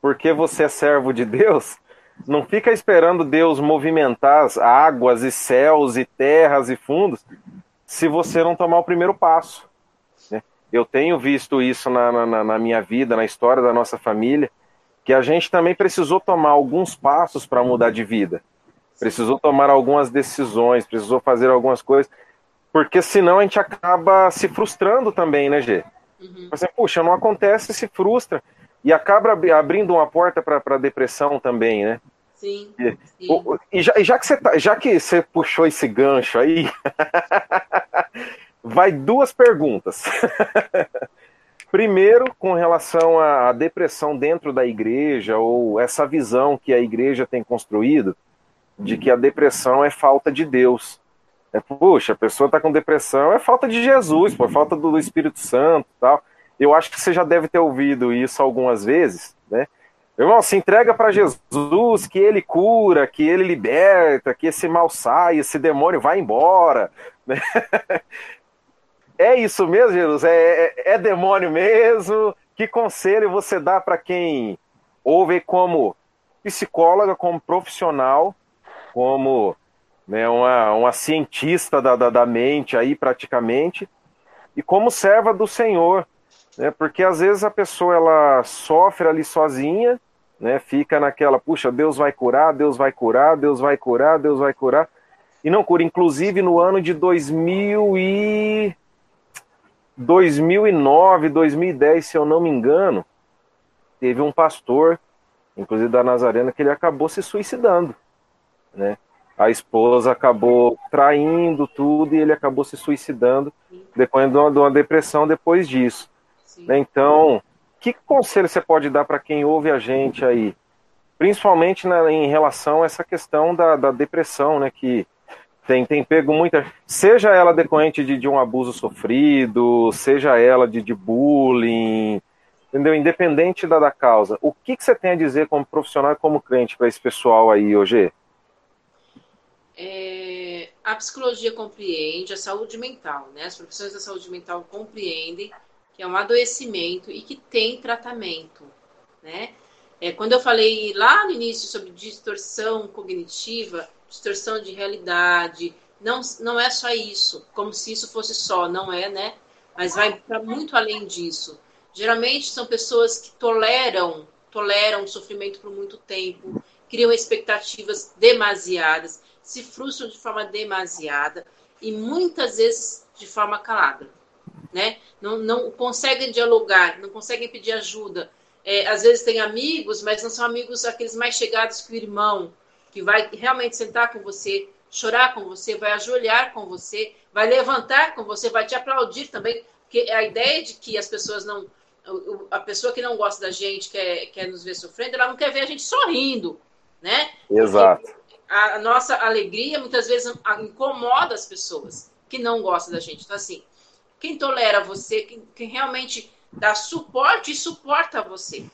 porque você é servo de Deus, não fica esperando Deus movimentar as águas e céus e terras e fundos se você não tomar o primeiro passo. Né? Eu tenho visto isso na, na, na minha vida, na história da nossa família, que a gente também precisou tomar alguns passos para mudar de vida. Precisou tomar algumas decisões, precisou fazer algumas coisas, porque senão a gente acaba se frustrando também, né, Gê? Uhum. Assim, puxa, não acontece, se frustra. E acaba abrindo uma porta para a depressão também, né? Sim. E, sim. e, já, já, que você tá, já que você puxou esse gancho aí, <laughs> vai duas perguntas. <laughs> Primeiro, com relação à depressão dentro da igreja, ou essa visão que a igreja tem construído de que a depressão é falta de Deus. É, puxa, a pessoa está com depressão, é falta de Jesus, por falta do Espírito Santo tal. Eu acho que você já deve ter ouvido isso algumas vezes, né? Irmão, se entrega para Jesus, que ele cura, que ele liberta, que esse mal sai, esse demônio vai embora. Né? <laughs> É isso mesmo, Jesus? É, é, é demônio mesmo? Que conselho você dá para quem ouve como psicóloga, como profissional, como né, uma, uma cientista da, da, da mente aí praticamente, e como serva do Senhor? Né? Porque às vezes a pessoa ela sofre ali sozinha né? Fica naquela, puxa, Deus vai curar, Deus vai curar, Deus vai curar, Deus vai curar. E não cura. Inclusive no ano de 2000 e 2009, 2010, se eu não me engano, teve um pastor, inclusive da Nazarena, que ele acabou se suicidando, né? A esposa acabou traindo tudo e ele acabou se suicidando, depois de uma, de uma depressão depois disso. Né? Então, que conselho você pode dar para quem ouve a gente aí? Principalmente na, em relação a essa questão da, da depressão, né? Que tem, tem pego muita. Seja ela decorrente de, de um abuso sofrido, seja ela de, de bullying, entendeu? Independente da, da causa. O que, que você tem a dizer como profissional e como crente para esse pessoal aí, hoje? É, a psicologia compreende a saúde mental, né? As profissões da saúde mental compreendem que é um adoecimento e que tem tratamento, né? É, quando eu falei lá no início sobre distorção cognitiva, distorção de realidade, não, não é só isso, como se isso fosse só, não é, né? Mas vai para muito além disso. Geralmente são pessoas que toleram, toleram o sofrimento por muito tempo, criam expectativas demasiadas, se frustram de forma demasiada e muitas vezes de forma calada né? Não, não conseguem dialogar, não conseguem pedir ajuda. É, às vezes tem amigos, mas não são amigos aqueles mais chegados que o irmão, que vai realmente sentar com você, chorar com você, vai ajoelhar com você, vai levantar com você, vai te aplaudir também, Porque a ideia de que as pessoas não. A pessoa que não gosta da gente, quer, quer nos ver sofrendo, ela não quer ver a gente sorrindo, né? Exato. A, a nossa alegria muitas vezes incomoda as pessoas que não gostam da gente. Então, assim, quem tolera você, quem, quem realmente dá suporte e suporta você.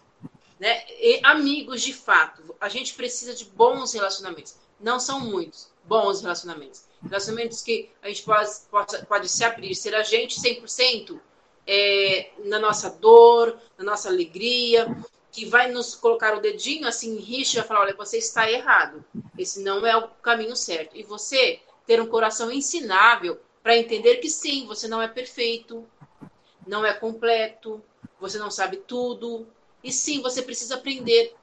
Né? E amigos de fato. A gente precisa de bons relacionamentos. Não são muitos bons relacionamentos. Relacionamentos que a gente pode, pode, pode se abrir, ser a gente 100% é, na nossa dor, na nossa alegria, que vai nos colocar o dedinho assim em e vai falar: olha, você está errado. Esse não é o caminho certo. E você ter um coração ensinável para entender que sim, você não é perfeito, não é completo, você não sabe tudo. E sim, você precisa aprender.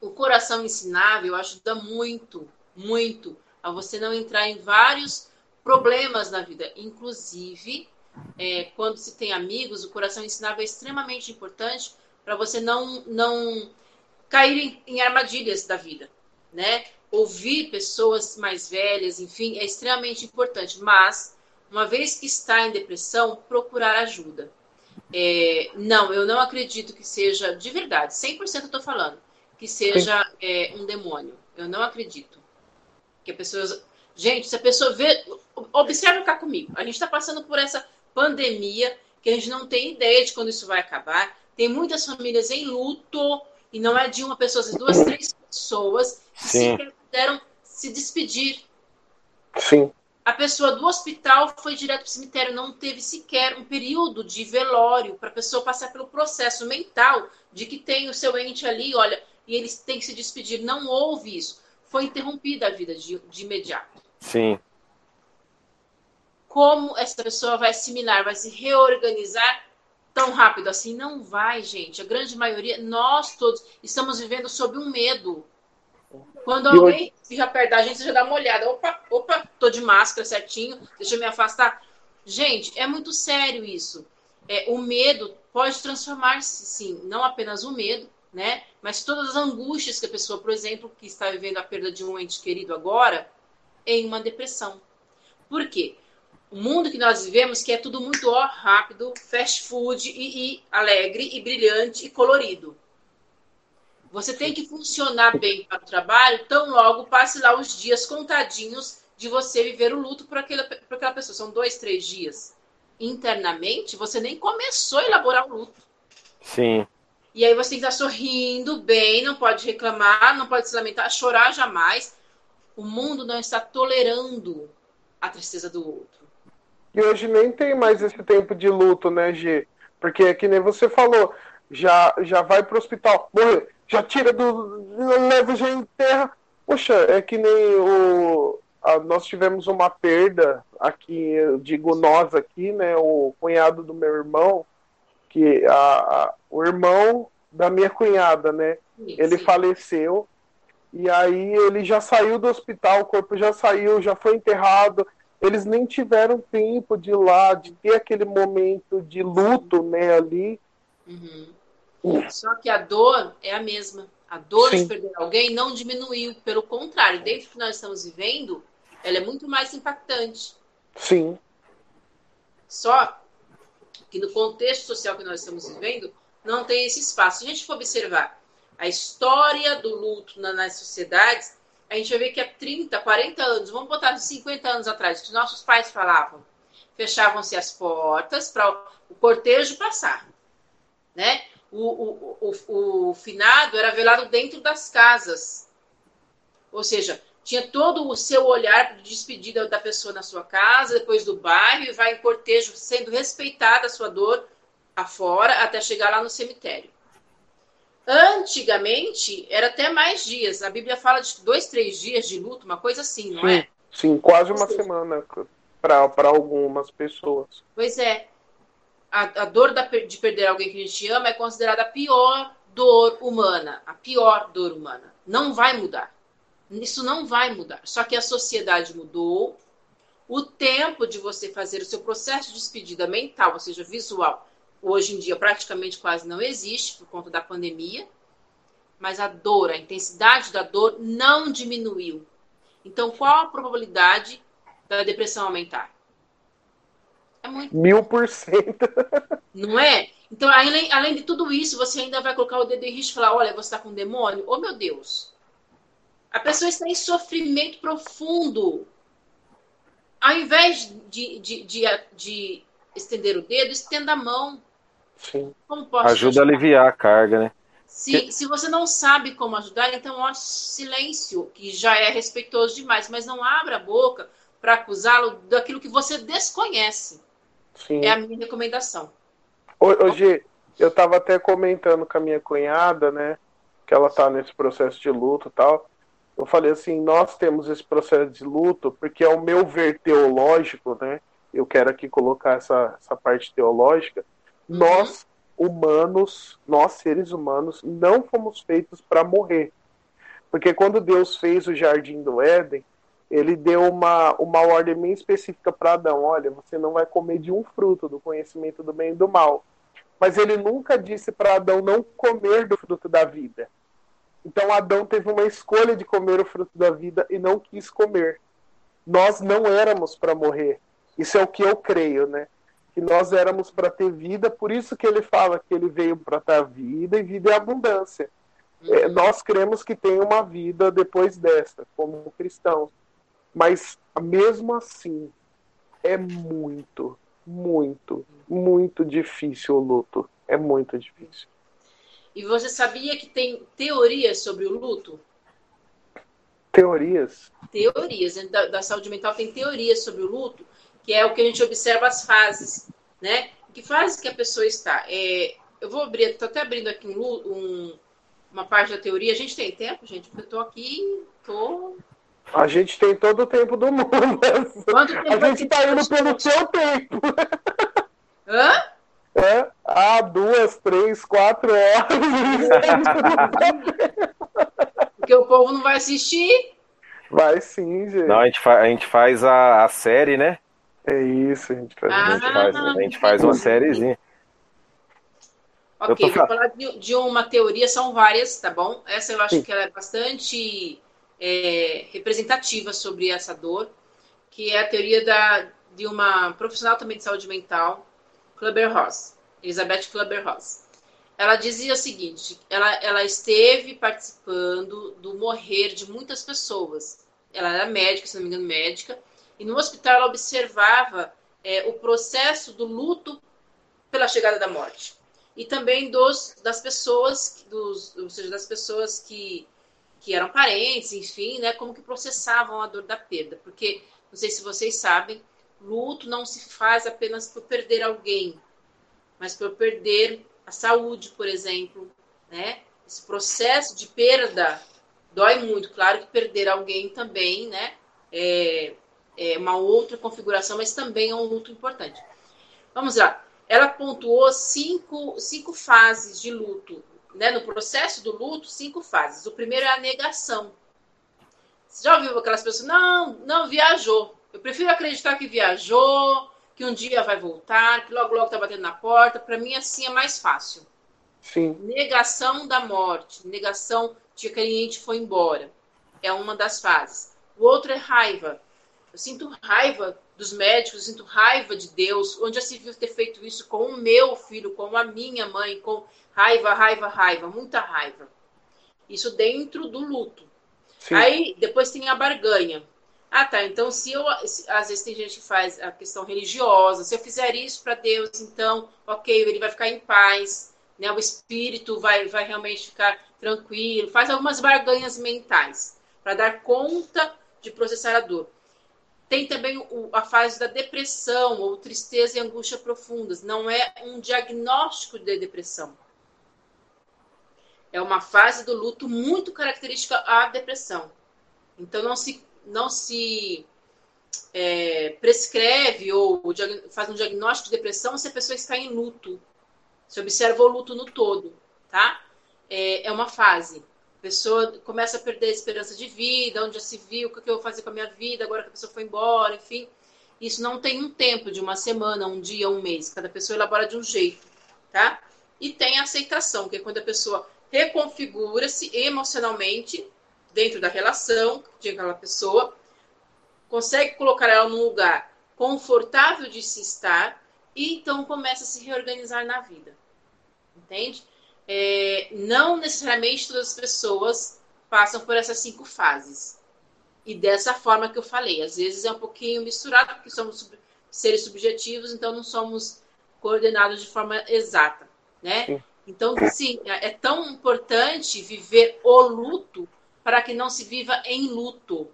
O coração ensinável ajuda muito, muito a você não entrar em vários problemas na vida. Inclusive, é, quando se tem amigos, o coração ensinável é extremamente importante para você não, não cair em, em armadilhas da vida, né? Ouvir pessoas mais velhas, enfim, é extremamente importante. Mas, uma vez que está em depressão, procurar ajuda. É, não, eu não acredito que seja, de verdade, 100% eu estou falando, que seja é, um demônio. Eu não acredito. Que a pessoa. Gente, se a pessoa vê. Observe cá comigo. A gente está passando por essa pandemia que a gente não tem ideia de quando isso vai acabar. Tem muitas famílias em luto, e não é de uma pessoa, de duas, três pessoas que Sim. sequer puderam se despedir. Sim. A pessoa do hospital foi direto para o cemitério, não teve sequer um período de velório para a pessoa passar pelo processo mental de que tem o seu ente ali, olha, e eles têm que se despedir. Não houve isso. Foi interrompida a vida de, de imediato. Sim. Como essa pessoa vai assimilar, vai se reorganizar tão rápido assim? Não vai, gente. A grande maioria, nós todos, estamos vivendo sob um medo. Quando alguém fica perto da gente, você já dá uma olhada. Opa, opa, tô de máscara certinho, deixa eu me afastar. Gente, é muito sério isso. É, o medo pode transformar-se, sim, não apenas o medo, né? Mas todas as angústias que a pessoa, por exemplo, que está vivendo a perda de um ente querido agora, em uma depressão. Por quê? O mundo que nós vivemos, que é tudo muito ó, rápido, fast food e, e alegre e brilhante e colorido. Você tem que funcionar bem para o trabalho, tão logo passe lá os dias contadinhos de você viver o luto por aquela, por aquela pessoa. São dois, três dias. Internamente, você nem começou a elaborar o luto. Sim. E aí você tem que estar sorrindo bem, não pode reclamar, não pode se lamentar, chorar jamais. O mundo não está tolerando a tristeza do outro. E hoje nem tem mais esse tempo de luto, né, G? Porque é que nem você falou, já, já vai pro hospital, morreu já tira do. leva já enterra. Poxa, é que nem o. A, nós tivemos uma perda aqui, eu digo nós aqui, né? O cunhado do meu irmão, que a, a o irmão da minha cunhada, né? Sim, ele faleceu. E aí ele já saiu do hospital, o corpo já saiu, já foi enterrado. Eles nem tiveram tempo de ir lá, de ter aquele momento de luto, né, ali. Uhum. Só que a dor é a mesma. A dor Sim. de perder alguém não diminuiu. Pelo contrário, desde que nós estamos vivendo, ela é muito mais impactante. Sim. Só que no contexto social que nós estamos vivendo, não tem esse espaço. Se a gente for observar a história do luto nas sociedades, a gente vai ver que há 30, 40 anos, vamos botar 50 anos atrás, que nossos pais falavam, fechavam-se as portas para o cortejo passar, né? O, o, o, o finado era velado dentro das casas. Ou seja, tinha todo o seu olhar de despedida da pessoa na sua casa, depois do bairro, e vai em cortejo sendo respeitada a sua dor afora até chegar lá no cemitério. Antigamente, era até mais dias. A Bíblia fala de dois, três dias de luto, uma coisa assim, não sim, é? Sim, quase uma semana para algumas pessoas. Pois é a, a dor da, de perder alguém que a gente ama é considerada a pior dor humana, a pior dor humana. Não vai mudar. Isso não vai mudar. Só que a sociedade mudou. O tempo de você fazer o seu processo de despedida mental, ou seja, visual, hoje em dia praticamente quase não existe por conta da pandemia. Mas a dor, a intensidade da dor não diminuiu. Então, qual a probabilidade da depressão aumentar? É muito. Mil por cento. <laughs> Não é? Então, além, além de tudo isso, você ainda vai colocar o dedo em risco e falar: olha, você está com um demônio? Oh, meu Deus! A pessoa está em sofrimento profundo. Ao invés de, de, de, de estender o dedo, estenda a mão. Sim. Ajuda a aliviar a carga, né? Se, que... se você não sabe como ajudar, então ó, silêncio, que já é respeitoso demais, mas não abra a boca para acusá-lo daquilo que você desconhece. Sim. É a minha recomendação. Hoje, eu estava até comentando com a minha cunhada, né? Que ela está nesse processo de luto e tal. Eu falei assim, nós temos esse processo de luto porque, ao meu ver teológico, né? Eu quero aqui colocar essa, essa parte teológica. Uhum. Nós, humanos, nós seres humanos, não fomos feitos para morrer. Porque quando Deus fez o jardim do Éden, ele deu uma, uma ordem bem específica para Adão: olha, você não vai comer de um fruto do conhecimento do bem e do mal. Mas ele nunca disse para Adão não comer do fruto da vida. Então Adão teve uma escolha de comer o fruto da vida e não quis comer. Nós não éramos para morrer. Isso é o que eu creio, né? Que nós éramos para ter vida, por isso que ele fala que ele veio para ter vida e vida em abundância. É, uhum. nós cremos que tem uma vida depois dessa, como cristãos. Mas mesmo assim, é muito, muito, muito difícil o luto. É muito difícil. E você sabia que tem teorias sobre o luto? Teorias? Teorias. Da, da saúde mental tem teorias sobre o luto, que é o que a gente observa as fases, né? Que fase que a pessoa está? É, eu vou abrir, estou até abrindo aqui um, um, uma parte da teoria. A gente tem tempo, gente? Porque eu estou aqui, estou a gente tem todo o tempo do mundo. <laughs> a gente tá indo pelo seu tempo. <laughs> Hã? É, ah, duas, três, quatro horas. <laughs> Porque o povo não vai assistir. Vai sim, gente. Não, a gente, fa a, gente faz a, a série, né? É isso, a gente faz, ah, a gente faz, a gente faz uma sériezinha. Ok, vou falar de, de, uma teoria, são várias, tá bom? Essa eu acho sim. que ela é bastante é, representativa sobre essa dor, que é a teoria da, de uma profissional também de saúde mental, Clubber-Ross, Elizabeth Clubber-Ross. Ela dizia o seguinte: ela, ela esteve participando do morrer de muitas pessoas. Ela era médica, se não me engano, médica, e no hospital ela observava é, o processo do luto pela chegada da morte e também dos das pessoas dos ou seja das pessoas que que eram parentes, enfim, né, como que processavam a dor da perda. Porque, não sei se vocês sabem, luto não se faz apenas por perder alguém, mas por perder a saúde, por exemplo, né? Esse processo de perda dói muito. Claro que perder alguém também, né? É, é uma outra configuração, mas também é um luto importante. Vamos lá. Ela pontuou cinco, cinco fases de luto né, no processo do luto, cinco fases. O primeiro é a negação. Você já ouviu aquelas pessoas? Não, não viajou. Eu prefiro acreditar que viajou, que um dia vai voltar, que logo logo está batendo na porta. Para mim, assim é mais fácil. Sim. Negação da morte, negação de que a cliente foi embora. É uma das fases. O outro é raiva. Eu sinto raiva dos médicos, sinto raiva de Deus. Onde já se viu ter feito isso com o meu filho, com a minha mãe, com Raiva, raiva, raiva, muita raiva. Isso dentro do luto. Sim. Aí depois tem a barganha. Ah, tá. Então, se eu. Se, às vezes tem gente que faz a questão religiosa. Se eu fizer isso para Deus, então, ok, ele vai ficar em paz. Né? O espírito vai, vai realmente ficar tranquilo. Faz algumas barganhas mentais para dar conta de processar a dor. Tem também o, a fase da depressão ou tristeza e angústia profundas. Não é um diagnóstico de depressão é uma fase do luto muito característica à depressão. Então não se não se é, prescreve ou faz um diagnóstico de depressão se a pessoa está em luto. Se observa o luto no todo, tá? É, é uma fase. Pessoa começa a perder a esperança de vida, onde já se viu, o que eu vou fazer com a minha vida, agora que a pessoa foi embora, enfim. Isso não tem um tempo de uma semana, um dia, um mês. Cada pessoa elabora de um jeito, tá? E tem a aceitação, que é quando a pessoa reconfigura-se emocionalmente dentro da relação de aquela pessoa, consegue colocar ela num lugar confortável de se estar e então começa a se reorganizar na vida. Entende? É, não necessariamente todas as pessoas passam por essas cinco fases. E dessa forma que eu falei, às vezes é um pouquinho misturado, porque somos seres subjetivos, então não somos coordenados de forma exata, né? Sim. Então, sim, é, é tão importante viver o luto para que não se viva em luto,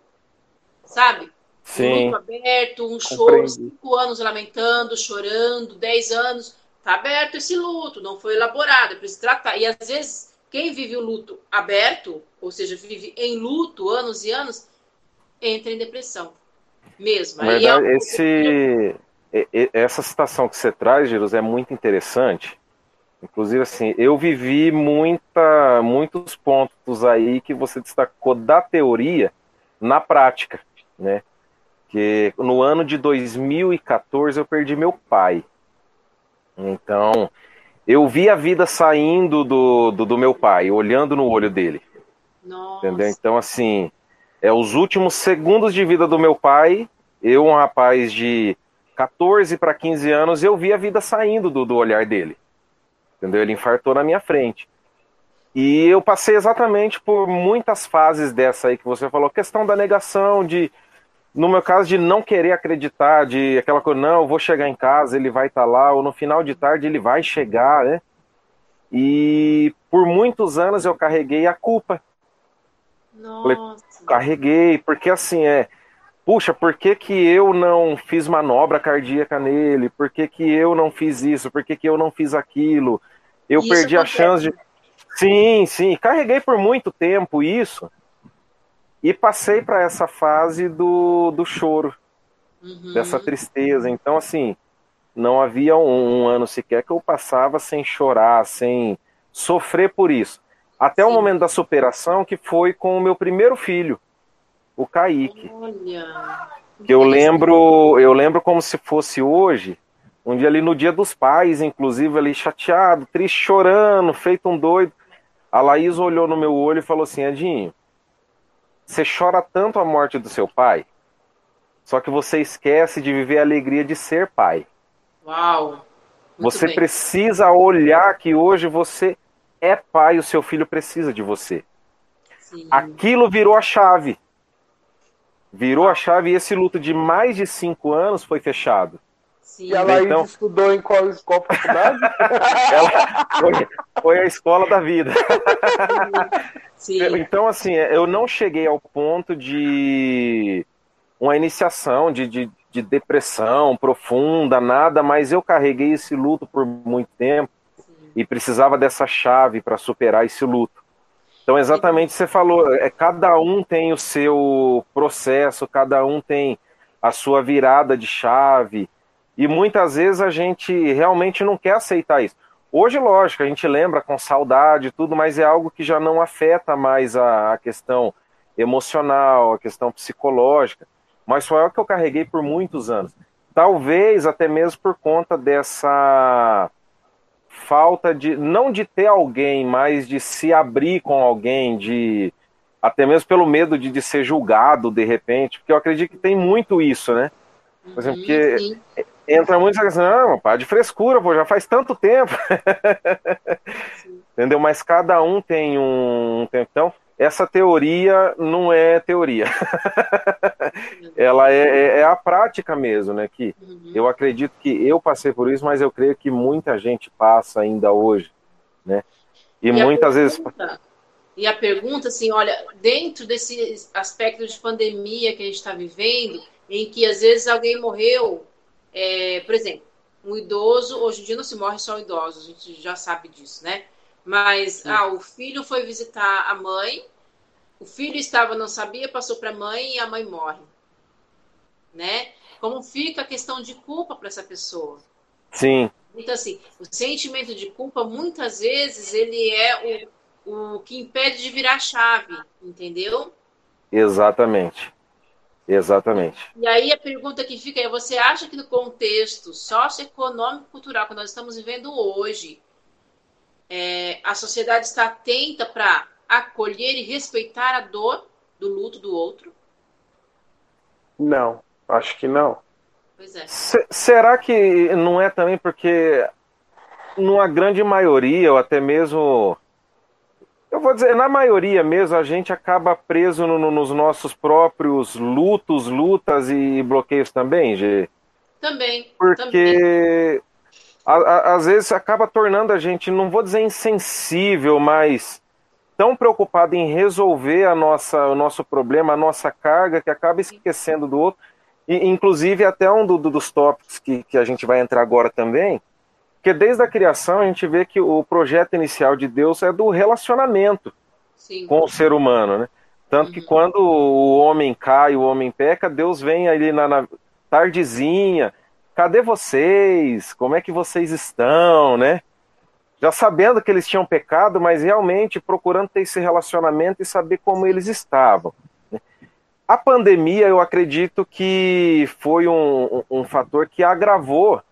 sabe? Sim. Um luto aberto, um choro, cinco anos lamentando, chorando, dez anos, tá aberto esse luto, não foi elaborado, é preciso tratar. E às vezes, quem vive o luto aberto, ou seja, vive em luto anos e anos, entra em depressão mesmo. Verdade, é esse, essa situação que você traz, Jesus, é muito interessante. Inclusive, assim, eu vivi muita, muitos pontos aí que você destacou da teoria na prática, né? Que no ano de 2014 eu perdi meu pai. Então, eu vi a vida saindo do, do, do meu pai, olhando no olho dele. Nossa. Entendeu? Então, assim, é os últimos segundos de vida do meu pai, eu, um rapaz de 14 para 15 anos, eu vi a vida saindo do, do olhar dele. Entendeu? Ele infartou na minha frente. E eu passei exatamente por muitas fases dessa aí que você falou, questão da negação, de, no meu caso, de não querer acreditar, de aquela coisa, não, eu vou chegar em casa, ele vai estar tá lá, ou no final de tarde ele vai chegar, né? E por muitos anos eu carreguei a culpa. Nossa. carreguei, porque assim, é, puxa, por que, que eu não fiz manobra cardíaca nele? Por que, que eu não fiz isso? Por que, que eu não fiz aquilo? Eu isso perdi a chance de. Sim, sim, carreguei por muito tempo isso e passei para essa fase do, do choro, uhum. dessa tristeza. Então, assim, não havia um, um, ano sequer que eu passava sem chorar, sem sofrer por isso. Até sim. o momento da superação, que foi com o meu primeiro filho o Kaique. Olha. Que eu lembro, eu lembro como se fosse hoje, um dia ali no dia dos pais, inclusive ali chateado, triste, chorando, feito um doido. A Laís olhou no meu olho e falou assim: Edinho, você chora tanto a morte do seu pai, só que você esquece de viver a alegria de ser pai. Uau! Você bem. precisa olhar que hoje você é pai, o seu filho precisa de você. Sim. Aquilo virou a chave virou a chave e esse luto de mais de cinco anos foi fechado. Sim. E a Laís então, estudou em qual, qual faculdade? <laughs> ela foi, foi, a escola da vida. <laughs> Sim. Então, assim, eu não cheguei ao ponto de uma iniciação de, de, de depressão profunda, nada, mas eu carreguei esse luto por muito tempo Sim. e precisava dessa chave para superar esse luto. Então, exatamente você falou, é, cada um tem o seu processo, cada um tem a sua virada de chave, e muitas vezes a gente realmente não quer aceitar isso. Hoje, lógico, a gente lembra com saudade e tudo, mas é algo que já não afeta mais a, a questão emocional, a questão psicológica. Mas foi algo que eu carreguei por muitos anos. Talvez até mesmo por conta dessa falta de não de ter alguém, mas de se abrir com alguém, de até mesmo pelo medo de, de ser julgado de repente, porque eu acredito que tem muito isso, né? Por exemplo, uhum, que sim. Entra muito assim, não, pá, de frescura, pô, já faz tanto tempo. <laughs> Entendeu? Mas cada um tem um tempo. Então, essa teoria não é teoria. <laughs> Ela é, é, é, a prática mesmo, né? Que uhum. eu acredito que eu passei por isso, mas eu creio que muita gente passa ainda hoje, né? E, e muitas pergunta, vezes. E a pergunta, assim, olha, dentro desse aspecto de pandemia que a gente está vivendo, em que às vezes alguém morreu, é, por exemplo, um idoso, hoje em dia não se morre só idosos, a gente já sabe disso, né? Mas ah, o filho foi visitar a mãe, o filho estava, não sabia, passou para a mãe e a mãe morre. Né? Como fica a questão de culpa para essa pessoa? Sim. Então, assim, o sentimento de culpa, muitas vezes, ele é o, o que impede de virar chave, entendeu? Exatamente. Exatamente. E aí a pergunta que fica é: você acha que no contexto socioeconômico cultural que nós estamos vivendo hoje, é, a sociedade está atenta para acolher e respeitar a dor do luto do outro? Não, acho que não. Pois é. será que não é também porque, numa grande maioria, ou até mesmo. Eu vou dizer, na maioria mesmo, a gente acaba preso no, no, nos nossos próprios lutos, lutas e bloqueios também, Gê? Também. Porque também. A, a, às vezes acaba tornando a gente, não vou dizer insensível, mas tão preocupado em resolver a nossa, o nosso problema, a nossa carga, que acaba esquecendo do outro. E, inclusive, até um do, do, dos tópicos que, que a gente vai entrar agora também, que desde a criação a gente vê que o projeto inicial de Deus é do relacionamento Sim. com o ser humano, né? Tanto que uhum. quando o homem cai, o homem peca, Deus vem ali na, na tardezinha, cadê vocês? Como é que vocês estão, né? Já sabendo que eles tinham pecado, mas realmente procurando ter esse relacionamento e saber como eles estavam. A pandemia, eu acredito que foi um, um, um fator que agravou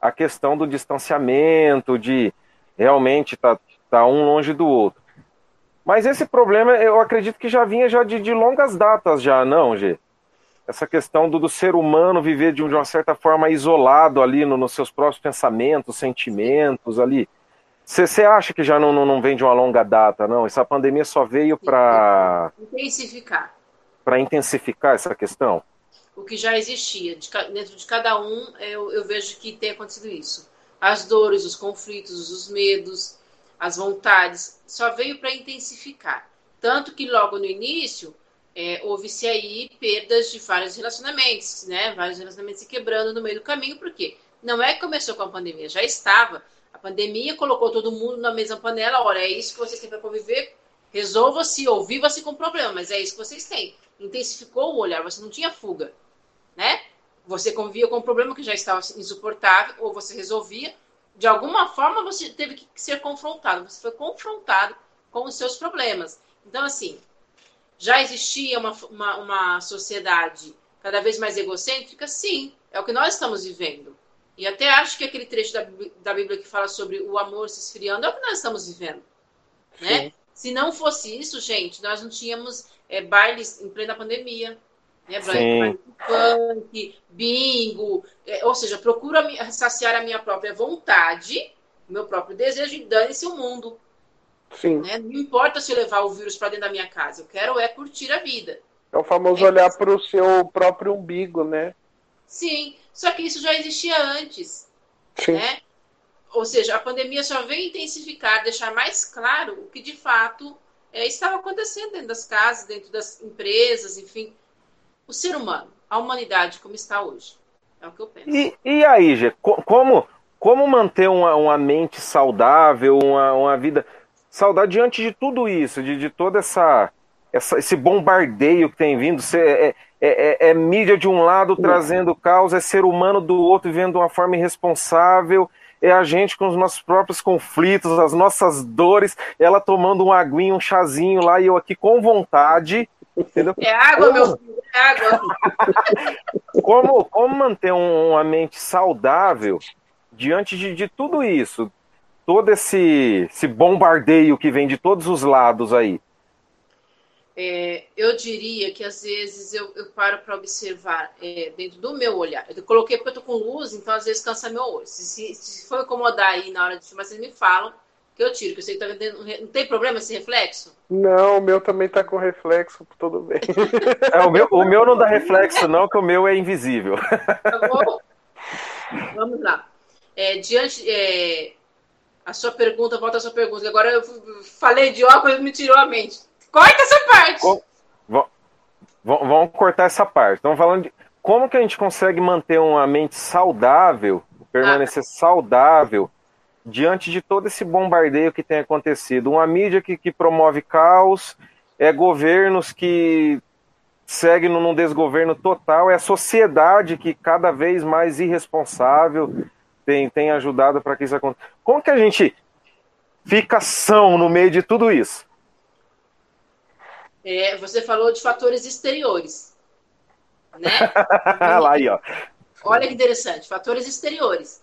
a questão do distanciamento, de realmente estar tá, tá um longe do outro. Mas esse problema, eu acredito que já vinha já de, de longas datas já, não, Gê? Essa questão do, do, ser humano viver de, uma certa forma isolado ali no, nos seus próprios pensamentos, sentimentos ali. Você acha que já não, não, não vem de uma longa data, não? Essa pandemia só veio para... Intensificar para intensificar essa questão? O que já existia. De, dentro de cada um, eu, eu vejo que tem acontecido isso. As dores, os conflitos, os medos, as vontades, só veio para intensificar. Tanto que logo no início, é, houve-se aí perdas de vários relacionamentos, né? Vários relacionamentos se quebrando no meio do caminho, porque não é que começou com a pandemia, já estava. A pandemia colocou todo mundo na mesma panela. Olha, é isso que vocês têm para conviver. Resolva-se ou viva-se com problema, mas é isso que vocês têm intensificou o olhar, você não tinha fuga, né? Você convivia com um problema que já estava insuportável, ou você resolvia, de alguma forma você teve que ser confrontado, você foi confrontado com os seus problemas. Então, assim, já existia uma, uma, uma sociedade cada vez mais egocêntrica? Sim, é o que nós estamos vivendo. E até acho que aquele trecho da, da Bíblia que fala sobre o amor se esfriando é o que nós estamos vivendo. Né? Se não fosse isso, gente, nós não tínhamos é, bailes em plena pandemia. Né? Funk, bingo. É, ou seja, procura saciar a minha própria vontade, meu próprio desejo e dane-se o mundo. Sim. Né? Não importa se eu levar o vírus para dentro da minha casa, eu quero é curtir a vida. É o famoso é olhar para o seu próprio umbigo, né? Sim, só que isso já existia antes. Sim. Né? Ou seja, a pandemia só veio intensificar, deixar mais claro o que de fato é, estava acontecendo dentro das casas, dentro das empresas, enfim. O ser humano, a humanidade como está hoje. É o que eu penso. E, e aí, Gê, como, como manter uma, uma mente saudável, uma, uma vida saudável diante de tudo isso, de, de toda essa, essa esse bombardeio que tem vindo? É, é, é, é, mídia de um lado trazendo caos, é ser humano do outro vivendo de uma forma irresponsável é a gente com os nossos próprios conflitos, as nossas dores, ela tomando um aguinho, um chazinho lá e eu aqui com vontade. Entendeu? É água, como... meu filho, é água. <laughs> como, como manter uma mente saudável diante de, de tudo isso? Todo esse, esse bombardeio que vem de todos os lados aí. É, eu diria que às vezes eu, eu paro para observar é, dentro do meu olhar. Eu coloquei porque eu tô com luz, então às vezes cansa meu olho. Se, se, se for incomodar aí na hora de filmar, vocês me falam que eu tiro, que eu sei que tá. Não tem problema esse reflexo? Não, o meu também tá com reflexo, tudo bem. <laughs> É, o, meu, o meu não dá reflexo, não, que o meu é invisível. Tá bom? Vamos lá. É, diante. É, a sua pergunta, volta a sua pergunta. Agora eu falei de óculos e me tirou a mente. Corta essa parte! Com... Vamos cortar essa parte. Estamos falando de como que a gente consegue manter uma mente saudável, permanecer ah. saudável diante de todo esse bombardeio que tem acontecido. Uma mídia que, que promove caos, é governos que seguem num desgoverno total, é a sociedade que cada vez mais irresponsável tem, tem ajudado para que isso aconteça. Como que a gente fica são no meio de tudo isso? É, você falou de fatores exteriores. Né? <laughs> Lá aí, ó. Olha que interessante, fatores exteriores.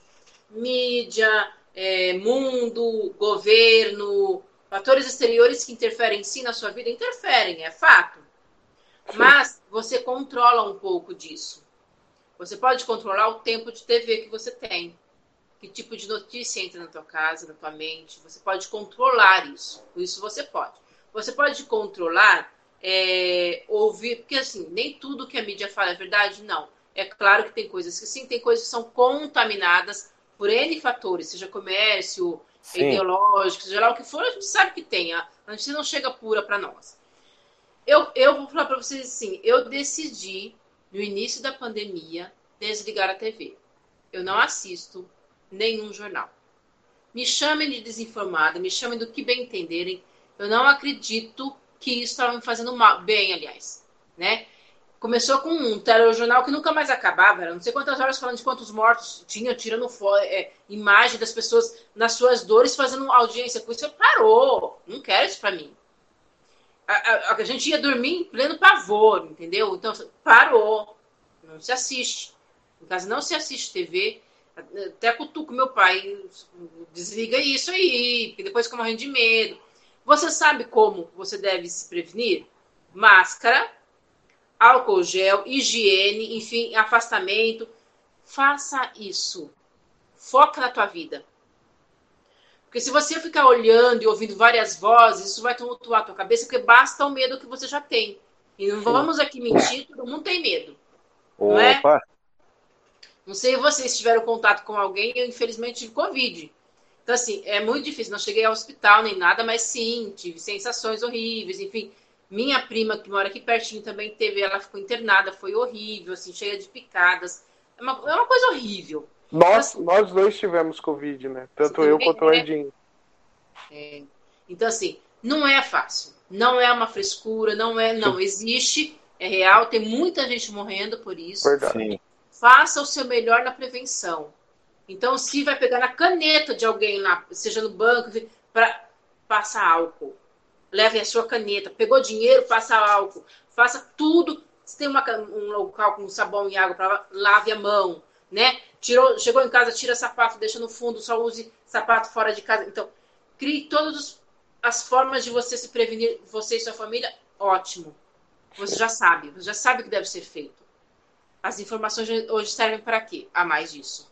Mídia, é, mundo, governo, fatores exteriores que interferem sim na sua vida, interferem, é fato. Sim. Mas você controla um pouco disso. Você pode controlar o tempo de TV que você tem. Que tipo de notícia entra na tua casa, na tua mente. Você pode controlar isso. Isso você pode. Você pode controlar, é, ouvir, porque assim, nem tudo que a mídia fala é verdade, não. É claro que tem coisas que sim, tem coisas que são contaminadas por N fatores, seja comércio, sim. ideológico, seja lá o que for, a gente sabe que tem. A gente não chega pura para nós. Eu, eu vou falar para vocês assim, eu decidi no início da pandemia, desligar a TV. Eu não assisto nenhum jornal. Me chamem de desinformada, me chamem do que bem entenderem. Eu não acredito que isso estava me fazendo mal, bem, aliás, né? Começou com um telejornal que nunca mais acabava, era não sei quantas horas falando de quantos mortos tinha, tirando é, imagem das pessoas nas suas dores, fazendo audiência com isso. Parou, não quero isso para mim a, a, a, gente ia dormir em pleno pavor, entendeu? Então, parou. Não se assiste. Em casa não se assiste TV. Até cutuco meu pai. Desliga isso aí, porque depois fica morrendo de medo. Você sabe como você deve se prevenir? Máscara, álcool gel, higiene, enfim, afastamento. Faça isso. Foca na tua vida. Porque se você ficar olhando e ouvindo várias vozes, isso vai tumultuar a tua cabeça, porque basta o medo que você já tem. E não vamos aqui mentir, todo mundo tem medo. Não é? Não sei se vocês tiveram contato com alguém, eu infelizmente tive Covid. Então, assim, é muito difícil. Não cheguei ao hospital nem nada, mas sim, tive sensações horríveis, enfim. Minha prima, que mora aqui pertinho, também teve, ela ficou internada, foi horrível, assim, cheia de picadas. É uma, é uma coisa horrível. Nós, nós dois tivemos Covid, né? Tanto eu quanto o é. Edinho. É. Então, assim, não é fácil. Não é uma frescura, não é. Não, existe, é real, tem muita gente morrendo por isso. Verdade. Faça o seu melhor na prevenção. Então, se vai pegar na caneta de alguém lá, seja no banco, para passa álcool. Leve a sua caneta. Pegou dinheiro, passa álcool. Faça tudo. Se tem uma, um local com sabão e água, pra, lave a mão né? Tirou, chegou em casa, tira sapato, deixa no fundo, só use sapato fora de casa. Então, crie todas as formas de você se prevenir, você e sua família, ótimo. Você já sabe, você já sabe o que deve ser feito. As informações hoje servem para quê? A mais disso.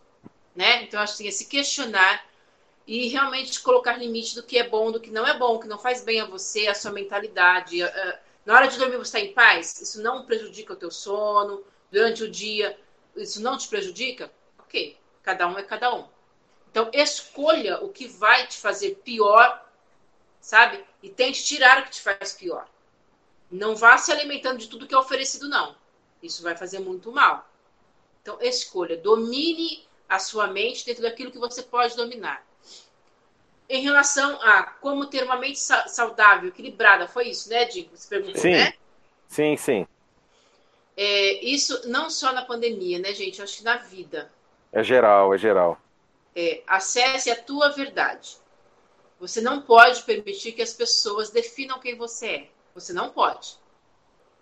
Né? Então, acho que é se questionar e realmente colocar limite do que é bom, do que não é bom, que não faz bem a você, a sua mentalidade. Na hora de dormir, você está em paz? Isso não prejudica o teu sono. Durante o dia, isso não te prejudica? Ok, cada um é cada um. Então, escolha o que vai te fazer pior, sabe? E tente tirar o que te faz pior. Não vá se alimentando de tudo que é oferecido, não. Isso vai fazer muito mal. Então, escolha, domine a sua mente dentro daquilo que você pode dominar. Em relação a como ter uma mente saudável, equilibrada, foi isso, né, Diego? Você perguntou, sim. né? Sim, sim. É, isso não só na pandemia, né, gente? Eu acho que na vida. É geral, é geral. É, acesse a tua verdade. Você não pode permitir que as pessoas definam quem você é. Você não pode.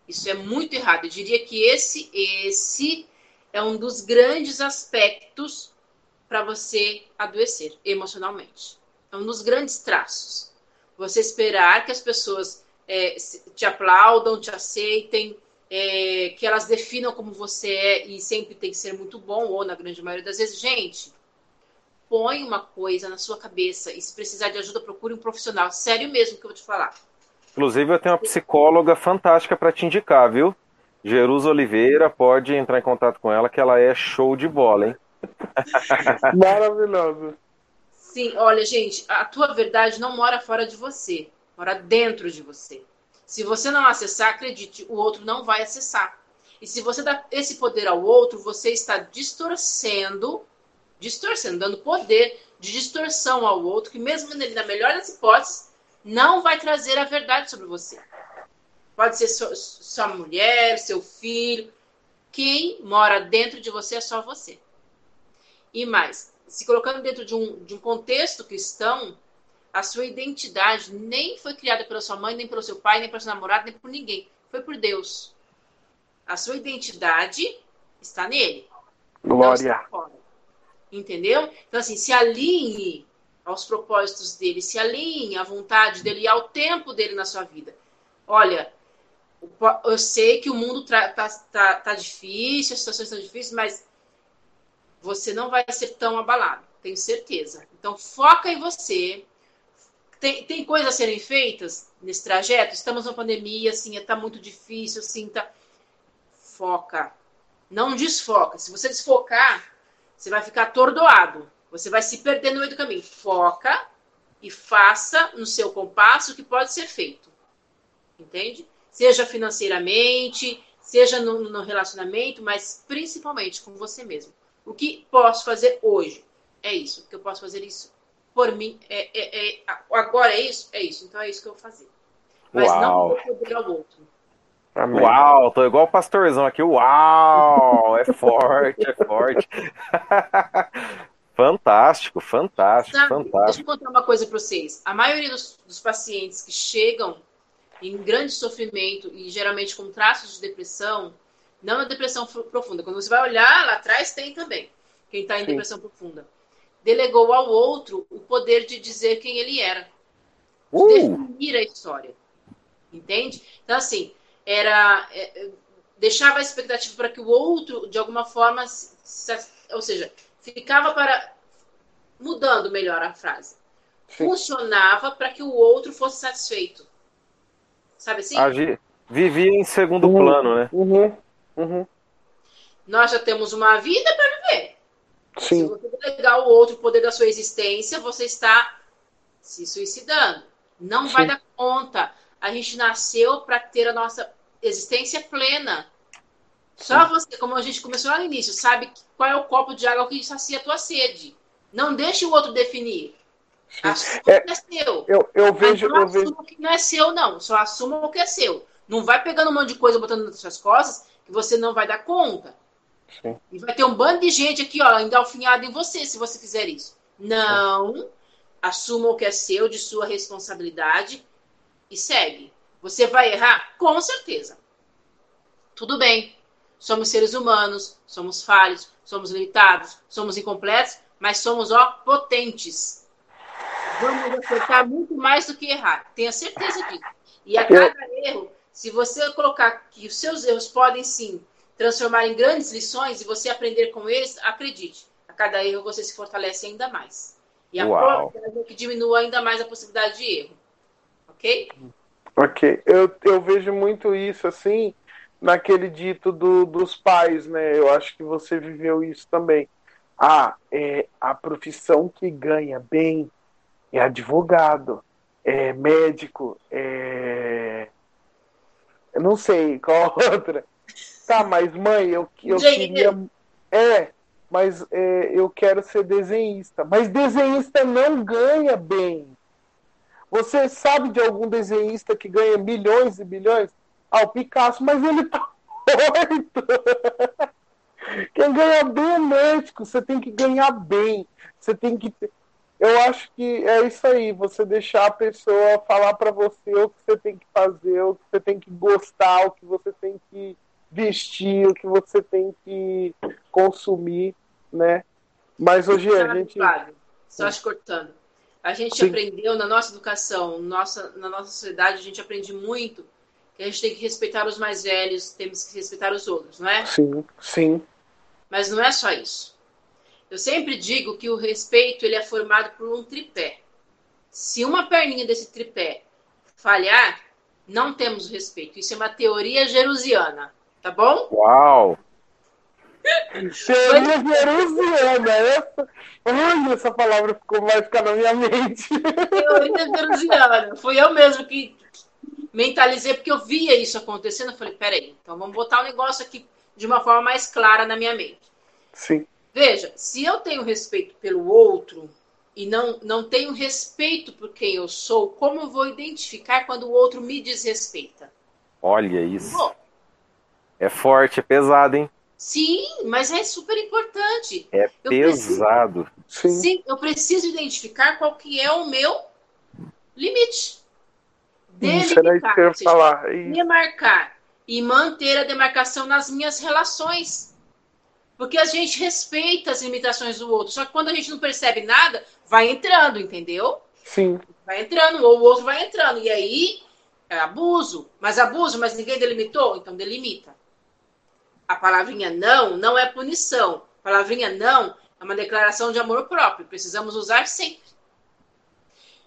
Isso é muito errado. Eu diria que esse, esse é um dos grandes aspectos para você adoecer emocionalmente. É um dos grandes traços. Você esperar que as pessoas é, te aplaudam, te aceitem, é, que elas definam como você é e sempre tem que ser muito bom, ou na grande maioria das vezes, gente, põe uma coisa na sua cabeça e se precisar de ajuda, procure um profissional. Sério mesmo que eu vou te falar. Inclusive, eu tenho uma psicóloga fantástica para te indicar, viu? Jerusa Oliveira, pode entrar em contato com ela, que ela é show de bola, hein? <laughs> Maravilhoso. Sim, olha, gente, a tua verdade não mora fora de você, mora dentro de você. Se você não acessar, acredite, o outro não vai acessar. E se você dá esse poder ao outro, você está distorcendo, distorcendo, dando poder de distorção ao outro, que mesmo na melhor das hipóteses, não vai trazer a verdade sobre você. Pode ser sua mulher, seu filho. Quem mora dentro de você é só você. E mais, se colocando dentro de um, de um contexto cristão, a sua identidade nem foi criada pela sua mãe, nem pelo seu pai, nem pelo seu namorado, nem por ninguém. Foi por Deus. A sua identidade está nele. Glória. Entendeu? Então, assim, se alinhe aos propósitos dele, se alinhe à vontade dele e ao tempo dele na sua vida. Olha, Eu sei que o mundo tá, tá, tá difícil, as situações estão difíceis, mas você não vai ser tão abalado, tenho certeza. Então, foca em você. Tem, tem coisas a serem feitas nesse trajeto? Estamos na pandemia, assim, está muito difícil, assim, tá... Foca. Não desfoca. Se você desfocar, você vai ficar atordoado. Você vai se perder no meio do caminho. Foca e faça no seu compasso o que pode ser feito. Entende? Seja financeiramente, seja no, no relacionamento, mas principalmente com você mesmo. O que posso fazer hoje? É isso. O que eu posso fazer isso por mim? É, é, é, agora é isso? É isso. Então é isso que eu vou fazer. Mas Uau. não vou poder ao outro. Amém. Uau, tô igual o pastorzão aqui. Uau, é forte, é forte. <laughs> fantástico, fantástico, Sabe, fantástico. Deixa eu contar uma coisa para vocês. A maioria dos, dos, pacientes que chegam em grande sofrimento e geralmente com traços de depressão, não é depressão profunda. Quando você vai olhar lá atrás, tem também. Quem está em Sim. depressão profunda. Delegou ao outro o poder de dizer quem ele era. De uh! definir a história. Entende? Então, assim, era. É, deixava a expectativa para que o outro, de alguma forma, se, ou seja, ficava para. mudando melhor a frase. Sim. Funcionava para que o outro fosse satisfeito. Sabe assim? Agi... Vivia em segundo uhum. plano, né? Uhum. Uhum. Nós já temos uma vida para viver. Sim. Se você delegar o outro poder da sua existência, você está se suicidando. Não Sim. vai dar conta. A gente nasceu para ter a nossa existência plena. Só você, como a gente começou lá no início, sabe qual é o copo de água que sacia a tua sede. Não deixe o outro definir. Assuma é, o que é seu. Eu, eu vejo. não eu assuma vejo... o que não é seu, não. Só assuma o que é seu. Não vai pegando um monte de coisa botando nas suas costas que você não vai dar conta. Sim. E vai ter um bando de gente aqui, ó, endalfinhada em você, se você fizer isso. Não. Sim. Assuma o que é seu, de sua responsabilidade e segue. Você vai errar? Com certeza. Tudo bem. Somos seres humanos, somos falhos, somos limitados, somos incompletos, mas somos, ó, potentes. Vamos acertar muito mais do que errar. Tenha certeza disso. E a cada erro, se você colocar que os seus erros podem sim transformar em grandes lições e você aprender com eles, acredite, a cada erro você se fortalece ainda mais. E a probabilidade é que diminua ainda mais a possibilidade de erro. Ok? Ok. Eu, eu vejo muito isso assim naquele dito do, dos pais, né? Eu acho que você viveu isso também. Ah, é, a profissão que ganha bem é advogado, é médico, é. Eu não sei qual <laughs> outra. Tá, mas mãe, eu, eu queria. É, mas é, eu quero ser desenhista. Mas desenhista não ganha bem. Você sabe de algum desenhista que ganha milhões e bilhões? Ah, o Picasso, mas ele tá <laughs> morto. Quem ganha bem é médico. Você tem que ganhar bem. Você tem que. Eu acho que é isso aí. Você deixar a pessoa falar para você o que você tem que fazer, o que você tem que gostar, o que você tem que vestir, o que você tem que consumir, né? Mas hoje a gente. Só te cortando. A gente Sim. aprendeu na nossa educação, nossa, na nossa sociedade, a gente aprende muito que a gente tem que respeitar os mais velhos, temos que respeitar os outros, não é? Sim, sim. Mas não é só isso. Eu sempre digo que o respeito ele é formado por um tripé. Se uma perninha desse tripé falhar, não temos respeito. Isso é uma teoria jerusiana, tá bom? Uau! Teoria jerusiana, essa, Olha, essa palavra ficou, vai ficar na minha mente. Teoria venusiana. Fui eu mesmo que mentalizei, porque eu via isso acontecendo. Eu falei, peraí, então vamos botar o um negócio aqui de uma forma mais clara na minha mente. Sim. Veja, se eu tenho respeito pelo outro e não, não tenho respeito por quem eu sou, como eu vou identificar quando o outro me desrespeita? Olha isso. É forte, é pesado, hein? Sim, mas é super importante. É eu pesado. Preciso, sim. sim, eu preciso identificar qual que é o meu limite. Delimitar, que eu seja, falar. demarcar e manter a demarcação nas minhas relações. Porque a gente respeita as limitações do outro, só que quando a gente não percebe nada, vai entrando, entendeu? Sim. Vai entrando, ou o outro vai entrando. E aí é abuso. Mas abuso, mas ninguém delimitou? Então delimita. A palavrinha não não é punição. A palavrinha não é uma declaração de amor próprio. Precisamos usar sempre.